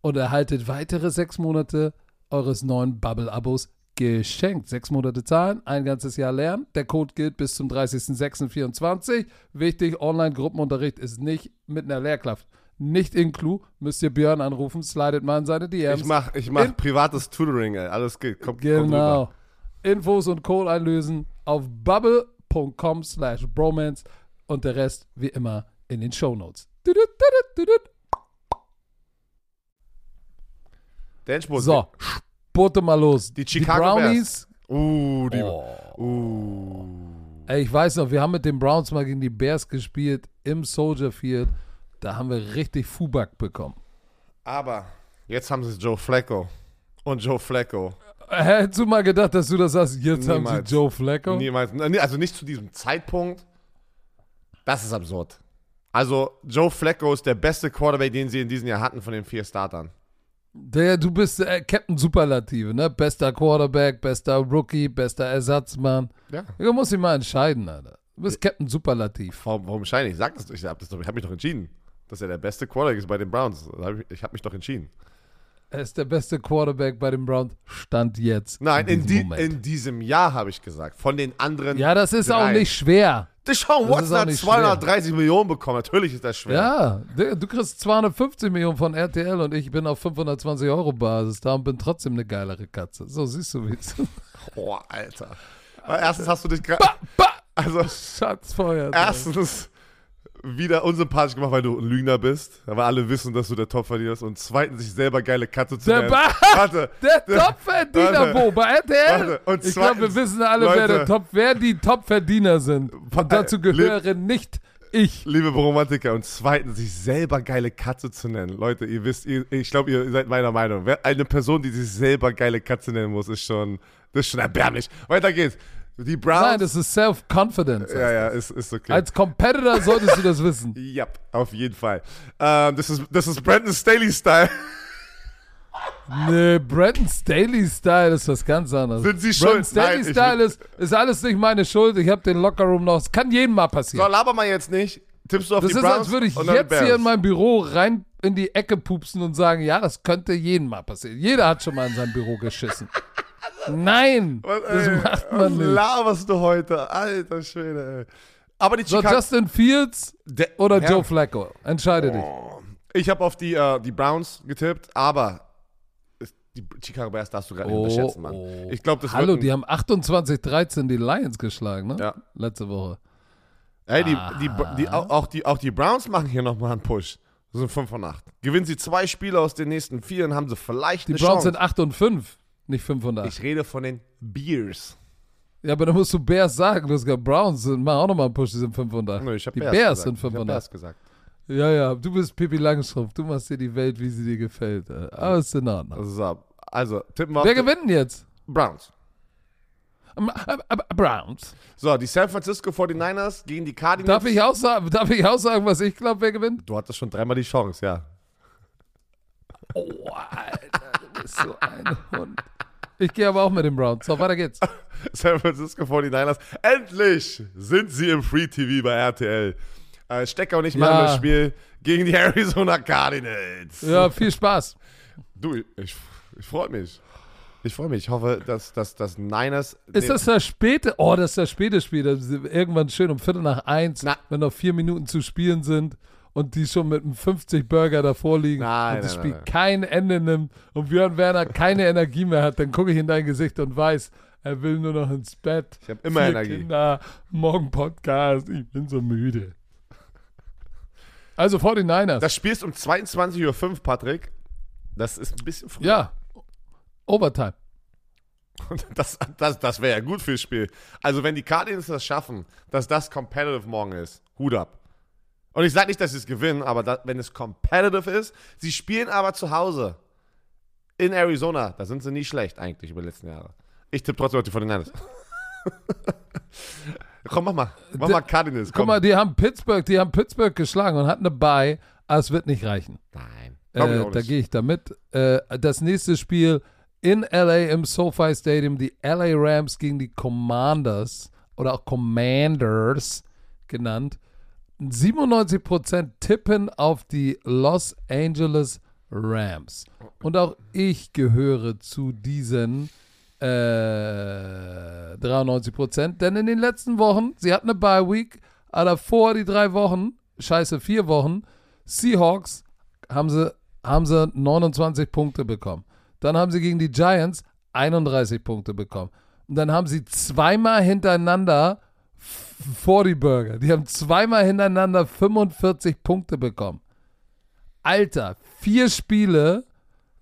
und erhaltet weitere sechs Monate eures neuen Bubble-Abos geschenkt. Sechs Monate zahlen, ein ganzes Jahr lernen. Der Code gilt bis zum 30.06.24. Wichtig, Online-Gruppenunterricht ist nicht mit einer Lehrkraft. Nicht in Clou, müsst ihr Björn anrufen, slidet mal in seine DMs. Ich mach, ich mach In- privates Tutoring, ey. Alles geht. Kommt, kommt Genau. rüber. Infos und Code einlösen auf bubble.com slash bromance und der Rest wie immer in den Shownotes. Der Endspurt. So, spurte mal los. Die Chicago Brownies. Uh, die. Oh. Uh. Ey, ich weiß noch, wir haben mit den Browns mal gegen die Bears gespielt im Soldier Field. Da haben wir richtig Fubak bekommen. Aber jetzt haben sie Joe Flacco. Und Joe Flacco. Hättest du mal gedacht, dass du das sagst, jetzt haben Niemals. sie Joe Flacco? Niemals. Also nicht zu diesem Zeitpunkt. Das ist absurd. Also, Joe Flacco ist der beste Quarterback, den sie in diesem Jahr hatten von den vier Startern. Der, du bist äh, Captain Superlative, ne? Bester Quarterback, bester Rookie, bester Ersatzmann. Ja. Du musst dich mal entscheiden, Alter. Du bist Captain Superlativ. Warum, warum scheine ich? Sag das doch. Ich habe hab mich doch entschieden, dass er der beste Quarterback ist bei den Browns. Ich habe mich doch entschieden. Er ist der beste Quarterback bei den Browns. Stand jetzt. Nein, in, diesem die, Moment. in diesem Jahr habe ich gesagt. Von den anderen. ja, das ist auch drei. nicht schwer. Deshaun Watson auch hat nicht 230 Millionen bekommen. Natürlich ist das schwer. Ja, du du kriegst 250 Millionen von RTL und ich bin auf 520 Euro Basis da und bin trotzdem eine geilere Katze. So siehst du, wie es Boah, Alter. Aber erstens hast du dich gerade. Also, Schatzfeuer. erstens wieder unsympathisch gemacht, weil du ein Lügner bist. Aber alle wissen, dass du der Topverdiener bist. Und zweitens, sich selber geile Katze zu Der nennen. *laughs* Warte. *laughs* Der Topverdiener Warte. wo? Bei RTL? Warte. Und ich glaube, wir wissen alle, wer, der Leute. Top, wer die Topverdiener sind. Und dazu Äh, gehöre nicht ich. Liebe Romantiker, und zweitens, sich selber geile Katze zu nennen. Leute, ihr wisst, ihr, ich glaube, ihr seid meiner Meinung. Eine Person, die sich selber geile Katze nennen muss, ist schon, das ist schon erbärmlich. Weiter geht's. Die Browns. Nein, das ist Self-Confidence. ja, ja, ist, ist okay. Als Competitor solltest du das wissen. *laughs* ja, auf jeden Fall. Ähm, das, ist, das ist Brandon Staley-Style. *laughs* Nee, Brandon Staley-Style ist was ganz anderes. Sind Sie Brandon schuld? Ich Staley-Style ist, ist alles nicht meine Schuld. Ich habe den Lockerroom noch. Es kann jedem mal So, passieren. laber mal jetzt nicht. Tippst du auf das die ist, Browns als würde ich jetzt hier in mein Büro rein in die Ecke pupsen und sagen, ja, das könnte jedem mal passieren. Jeder hat schon mal in sein Büro geschissen. *laughs* Nein, *laughs* Was, das ey, macht was man nicht. laberst du heute? Alter Schwede, ey. Aber die So, Chicago... Justin Fields Der- oder Ja. Joe Flacco? Entscheide dich. Ich habe auf die, äh, die Browns getippt, aber die Chicago Bears darfst du gerade nicht Oh, unterschätzen, Mann. oh. Ich glaube, das Hallo, die haben 28-13 die Lions geschlagen, ne? Ja. Letzte Woche. Ey, die, die, die, auch, die, auch die Browns machen hier nochmal einen Push. Das sind 5 von 8. Gewinnen sie zwei Spiele aus den nächsten vier, dann haben sie vielleicht Die eine Browns Chance. sind 8 und 5, nicht 5 und 8. ich rede von den Bears. Ja, aber dann musst du Bears sagen. Du hast gesagt, Browns sind, machen auch nochmal einen Push, die sind 500. Nö, ich hab die Bears Bears gesagt. sind Ich hab 500. Bears gesagt. Ja, ja, du bist Pippi Langstrumpf. Du machst dir die Welt, wie sie dir gefällt. äh. Ist in Ordnung. So, also, tippen wir Wer gewinnt denn jetzt? Browns. Ähm, äh, äh, Browns. So, die San Francisco 49ers gegen die Cardinals. Darf ich, auch sagen, darf ich auch sagen, was ich glaube, wer gewinnt? Du hattest schon dreimal die Chance, ja. Oh, Alter, du bist so ein Hund. Ich gehe aber auch mit den Browns. So, weiter geht's. *laughs* San Francisco 49ers. Endlich sind sie im Free TV bei RTL. Äh, Stecker und ich machen Ja. das Spiel gegen die *laughs* Arizona Cardinals. Ja, viel Spaß. Du, ich, ich freue mich. Ich freue mich. Ich hoffe, dass, dass, dass Niners. Ist das das späte? Oh, das ist das späte Spiel. Das ist irgendwann schön um Viertel nach eins, Na. wenn noch vier Minuten zu spielen sind und die schon mit einem 50 Burger davor liegen Nein, und das nein, Spiel nein, kein Ende nimmt und Björn Werner keine Energie mehr hat, dann gucke ich in dein Gesicht und weiß, er will nur noch ins Bett. Ich habe immer Vier Energie. Kinder, morgen Podcast, ich bin so müde. Also 49ers. Das Spiel ist um 22.05 Uhr, Patrick. Das ist ein bisschen früh. ja. Overtime. Das, das, das wäre ja gut fürs Spiel. Also, wenn die Cardinals das schaffen, dass das competitive morgen ist, Hut ab. Und ich sage nicht, dass sie es gewinnen, aber da, wenn es competitive ist, sie spielen aber zu Hause in Arizona, da sind sie nie schlecht eigentlich über die letzten Jahre. Ich tippe trotzdem auf die 49ers. *laughs* komm, mach mal. Mach mal Cardinals. Guck Komm. mal, die haben Pittsburgh, die haben Pittsburgh geschlagen und hatten eine Bye, aber es wird nicht reichen. Nein. Äh, da gehe ich damit. Äh, das nächste Spiel in LA im SoFi Stadium, die LA Rams gegen die Commanders oder auch Commanders genannt. 97% tippen auf die Los Angeles Rams. Und auch ich gehöre zu diesen äh, 93%, denn in den letzten Wochen, sie hatten eine Bye Week, aber davor die drei Wochen, scheiße, vier Wochen, Seahawks haben sie, haben sie 29 Punkte bekommen. Dann haben sie gegen die Giants 31 Punkte bekommen. Und dann haben sie zweimal hintereinander 40 Burger. Die haben zweimal hintereinander 45 Punkte bekommen. Alter, vier Spiele,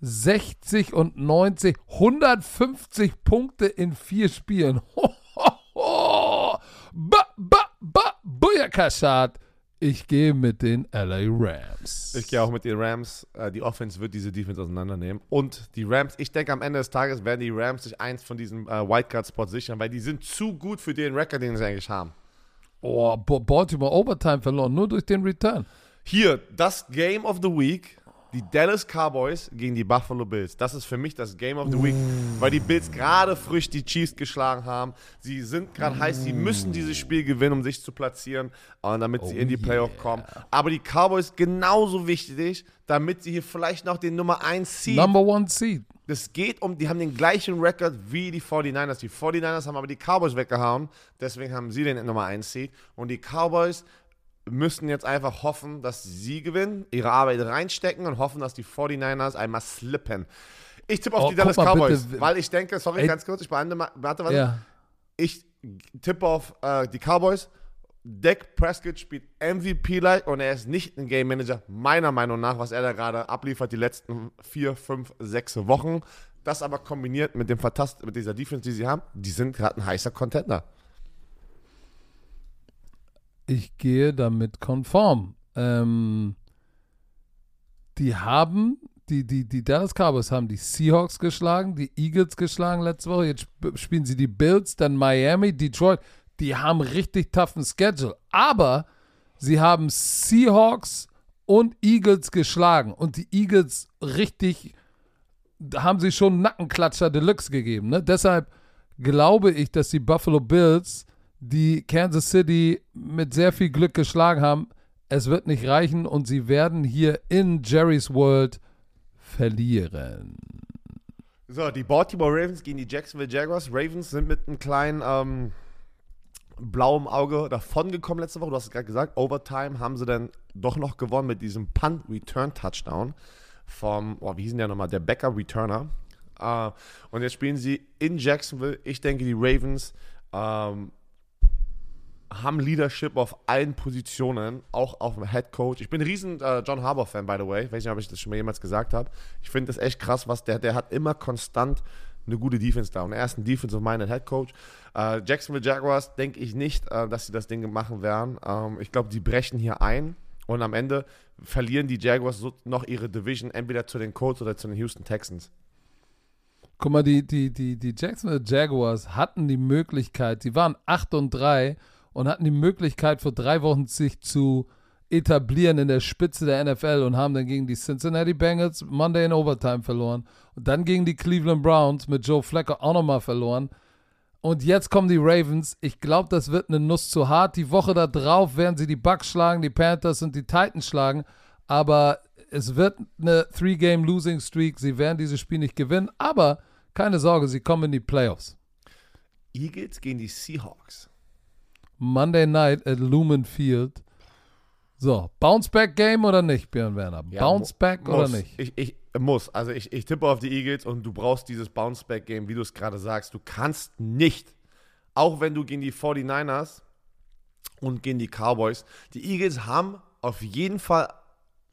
60 und 90, 150 Punkte in vier Spielen. *laughs* Ho. Ba, ba, ba, Booyakashat. Ich gehe mit den LA Rams. Ich gehe auch mit den Rams. Äh, die Offense wird diese Defense auseinandernehmen. Und die Rams, ich denke, am Ende des Tages werden die Rams sich eins von diesen äh, Wildcard-Spots sichern, weil die sind zu gut für den Rekord, den sie eigentlich haben. Oh, Baltimore Overtime verloren, nur durch den Return. Hier, das Game of the Week, die Dallas Cowboys gegen die Buffalo Bills. Das ist für mich das Game of the Week, weil die Bills gerade frisch die Chiefs geschlagen haben. Sie sind gerade heiß, sie müssen dieses Spiel gewinnen, um sich zu platzieren, äh, damit sie in die Playoff kommen. Aber die Cowboys genauso wichtig, damit sie hier vielleicht noch den Nummer 1 Seed Number one seed. Das geht um, die haben den gleichen Rekord wie die 49ers. Die 49ers haben aber die Cowboys weggehauen, deswegen haben sie den Nummer 1 Seed. Und die Cowboys müssen jetzt einfach hoffen, dass sie gewinnen, ihre Arbeit reinstecken und hoffen, dass die 49ers einmal slippen. Ich tippe auf Oh, die Dallas mal Cowboys, bitte. weil ich denke, sorry, Ey. ganz kurz, ich beende mal, warte, warte. Ja. Ich tippe auf äh, die Cowboys. Dak Prescott spielt MVP-like und er ist nicht ein Game Manager, meiner Meinung nach, was er da gerade abliefert, die letzten vier, fünf, sechs Wochen. Das aber kombiniert mit dem Fantast mit dieser Defense, die sie haben, die sind gerade ein heißer Contender. Ich gehe damit konform. Ähm, die haben, die, die, die Dallas Cowboys haben die Seahawks geschlagen, die Eagles geschlagen letzte Woche. Jetzt sp spielen sie die Bills, dann Miami, Detroit. Die haben richtig toughen Schedule. Aber sie haben Seahawks und Eagles geschlagen. Und die Eagles richtig, haben sie schon Nackenklatscher Deluxe gegeben. Ne? Deshalb glaube ich, dass die Buffalo Bills die Kansas City mit sehr viel Glück geschlagen haben. Es wird nicht reichen und sie werden hier in Jerry's World verlieren. So, die Baltimore Ravens gegen die Jacksonville Jaguars. Ravens sind mit einem kleinen ähm, blauem Auge davongekommen letzte Woche. Du hast es gerade gesagt. Overtime haben sie dann doch noch gewonnen mit diesem Punt-Return-Touchdown vom, oh, wie hieß denn der nochmal? Der Becker-Returner. Äh, und jetzt spielen sie in Jacksonville. Ich denke, die Ravens ähm, haben Leadership auf allen Positionen, auch auf dem Head Coach. Ich bin ein riesen äh, John Harbour Fan, by the way. Ich weiß nicht, ob ich das schon mal jemals gesagt habe. Ich finde das echt krass, was der, der hat immer konstant eine gute Defense da. Und er ist ein Defensive-minded Head Coach. Äh, Jacksonville Jaguars denke ich nicht, äh, dass sie das Ding machen werden. Ähm, ich glaube, die brechen hier ein und am Ende verlieren die Jaguars so noch ihre Division entweder zu den Colts oder zu den Houston Texans. Guck mal, die, die, die, die Jacksonville Jaguars hatten die Möglichkeit, sie waren 8 und 3 und hatten die Möglichkeit, vor drei Wochen sich zu etablieren in der Spitze der NFL und haben dann gegen die Cincinnati Bengals Monday in Overtime verloren und dann gegen die Cleveland Browns mit Joe Flacco auch nochmal verloren. Und jetzt kommen die Ravens. Ich glaube, das wird eine Nuss zu hart. Die Woche da drauf werden sie die Bucks schlagen, die Panthers und die Titans schlagen. Aber es wird eine Three-Game-Losing-Streak. Sie werden dieses Spiel nicht gewinnen. Aber keine Sorge, sie kommen in die Playoffs. Eagles gegen die Seahawks. Monday Night at Lumen Field. So, Bounce-Back-Game oder nicht, Björn Werner? Ja, Bounce-Back oder nicht? Ich, ich muss. Also ich, ich tippe auf die Eagles und du brauchst dieses Bounce-Back-Game, wie du es gerade sagst. Du kannst nicht, auch wenn du gegen die 49ers und gegen die Cowboys, die Eagles haben auf jeden Fall,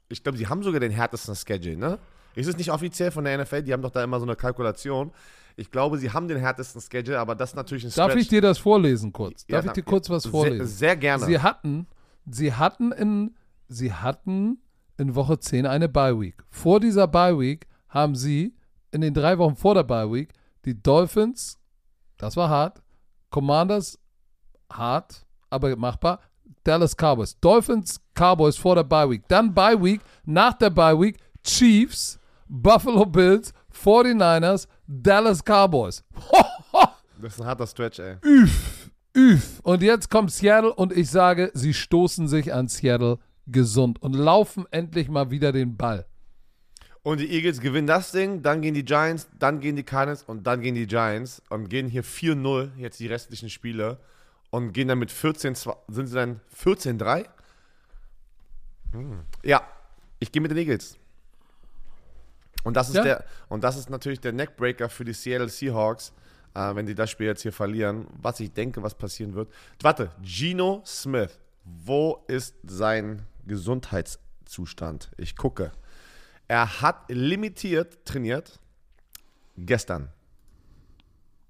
ich glaube, sie haben sogar den härtesten Schedule, ne? Ist es nicht offiziell von der NFL? Die haben doch da immer so eine Kalkulation. Ich glaube, sie haben den härtesten Schedule, aber das ist natürlich ein Darf Stretch. ich dir das vorlesen kurz? Ja, Darf ich na- dir kurz was sehr, vorlesen? Sehr gerne. Sie hatten, sie hatten in, sie hatten in Woche 10 eine Bye Week. Vor dieser Bye Week haben sie in den drei Wochen vor der Bye Week die Dolphins, das war hart, Commanders, hart, aber machbar, Dallas Cowboys. Dolphins, Cowboys vor der Bye Week. Dann Bye Week, nach der Bye Week, Chiefs, Buffalo Bills, 49ers, Dallas Cowboys. *laughs* das ist ein harter Stretch, ey. Üff, üff. Und jetzt kommt Seattle und ich sage, sie stoßen sich an Seattle gesund und laufen endlich mal wieder den Ball. Und die Eagles gewinnen das Ding, dann gehen die Giants, dann gehen die Cardinals und dann gehen die Giants und gehen hier 4-0, jetzt die restlichen Spiele und gehen dann mit 14, zwei- sind sie dann 14-3? Hm. Ja, ich gehe mit den Eagles. Und das ist Ja. der und das ist natürlich der Neckbreaker für die Seattle Seahawks, äh, wenn die das Spiel jetzt hier verlieren, was ich denke, was passieren wird. Warte, Geno Smith, wo ist sein Gesundheitszustand? Ich gucke. Er hat limitiert trainiert gestern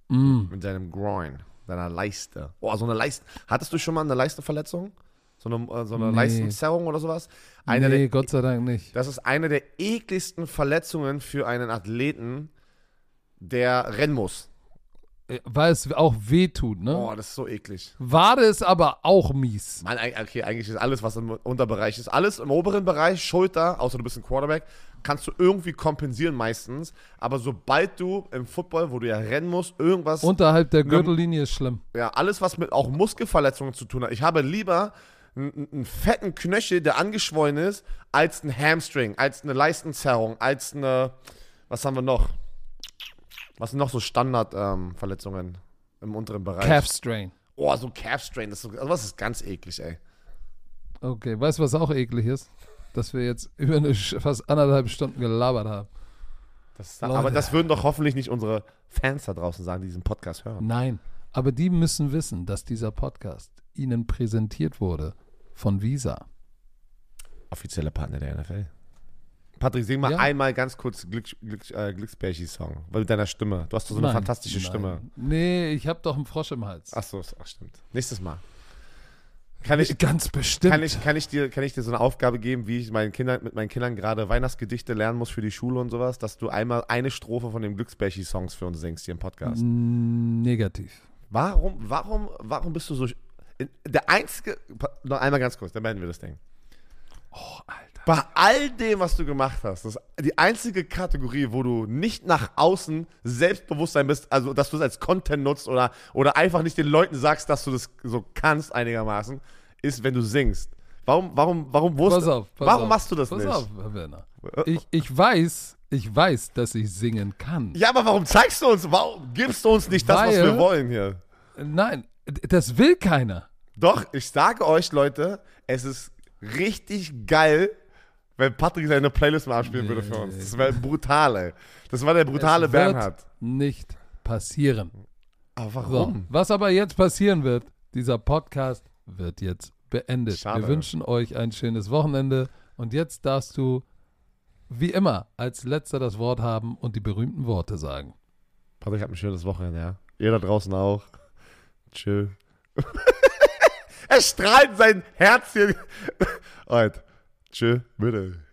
mit seinem Groin, seiner Leiste. Oh, so eine Leiste. Hattest du schon mal eine Leistenverletzung? So eine, äh, so eine Nee. Leistenzerrung oder sowas? Eine nee, der, Gott sei Dank nicht. das ist eine der ekligsten Verletzungen für einen Athleten, der rennen muss. Äh, Weil es auch weh tut, ne? Oh, das ist so eklig. Wade ist aber auch mies. Mann, okay, eigentlich ist alles, was im Unterbereich ist, alles im oberen Bereich, Schulter, außer du bist ein Quarterback, kannst du irgendwie kompensieren meistens. Aber sobald du im Football, wo du ja rennen musst, irgendwas, Unterhalb der Gürtellinie ist schlimm. ja, alles, was mit auch Muskelverletzungen zu tun hat. Ich habe lieber einen, einen fetten Knöchel, der angeschwollen ist, als ein Hamstring, als eine Leistenzerrung, als eine, was haben wir noch? Was sind noch so Standardverletzungen im unteren Bereich? Calf Strain. Oh, so Calf Strain, das ist, so, also das ist ganz eklig, ey. Okay, weißt du, was auch eklig ist? Dass wir jetzt über eine, fast anderthalb Stunden gelabert haben. Das, aber das würden doch hoffentlich nicht unsere Fans da draußen sagen, die diesen Podcast hören. Nein, aber die müssen wissen, dass dieser Podcast ihnen präsentiert wurde von Visa. Offizielle Partner der NFL. Patrick, sing mal Ja. einmal ganz kurz Glück, Glück, äh, Glücksbärchi-Song. Weil mit deiner Stimme. Du hast doch so eine Nein, fantastische nein. Stimme. Nee, ich habe doch einen Frosch im Hals. Ach so, ach, stimmt. Nächstes Mal. Kann ich, Ganz bestimmt. kann, ich, kann, ich dir, kann ich dir so eine Aufgabe geben, wie ich meinen Kindern, mit meinen Kindern gerade Weihnachtsgedichte lernen muss für die Schule und sowas, dass du einmal eine Strophe von den Glücksbärchi-Songs für uns singst hier im Podcast? Negativ. Warum, warum, warum bist du so. Der einzige. Noch einmal ganz kurz, dann beenden wir das Ding. Oh, Alter. Bei all dem, was du gemacht hast, das ist die einzige Kategorie, wo du nicht nach außen Selbstbewusstsein bist, also dass du es als Content nutzt oder, oder einfach nicht den Leuten sagst, dass du das so kannst einigermaßen, ist, wenn du singst. Warum, warum, warum, wo Pass ist, auf. Pass warum auf. machst du das pass nicht? auf, Herr Werner. Ich, ich weiß, ich weiß, dass ich singen kann. Ja, aber warum zeigst du uns, warum gibst du uns nicht das, was Weil- wir wollen hier? Nein, das will keiner. Doch, ich sage euch, Leute, es ist richtig geil, wenn Patrick seine Playlist mal abspielen würde für uns. Das wäre brutal, ey. Das war der brutale es wird Bernhard. nicht passieren. Aber So, warum? was aber jetzt passieren wird, dieser Podcast wird jetzt beendet. Schade. Wir wünschen euch ein schönes Wochenende und jetzt darfst du wie immer als letzter das Wort haben und die berühmten Worte sagen. Patrick hat ein schönes Wochenende, ja. Ihr da draußen auch. Tschö. *laughs* er strahlt sein Herzchen. *laughs* Alright. Tschö, bitte.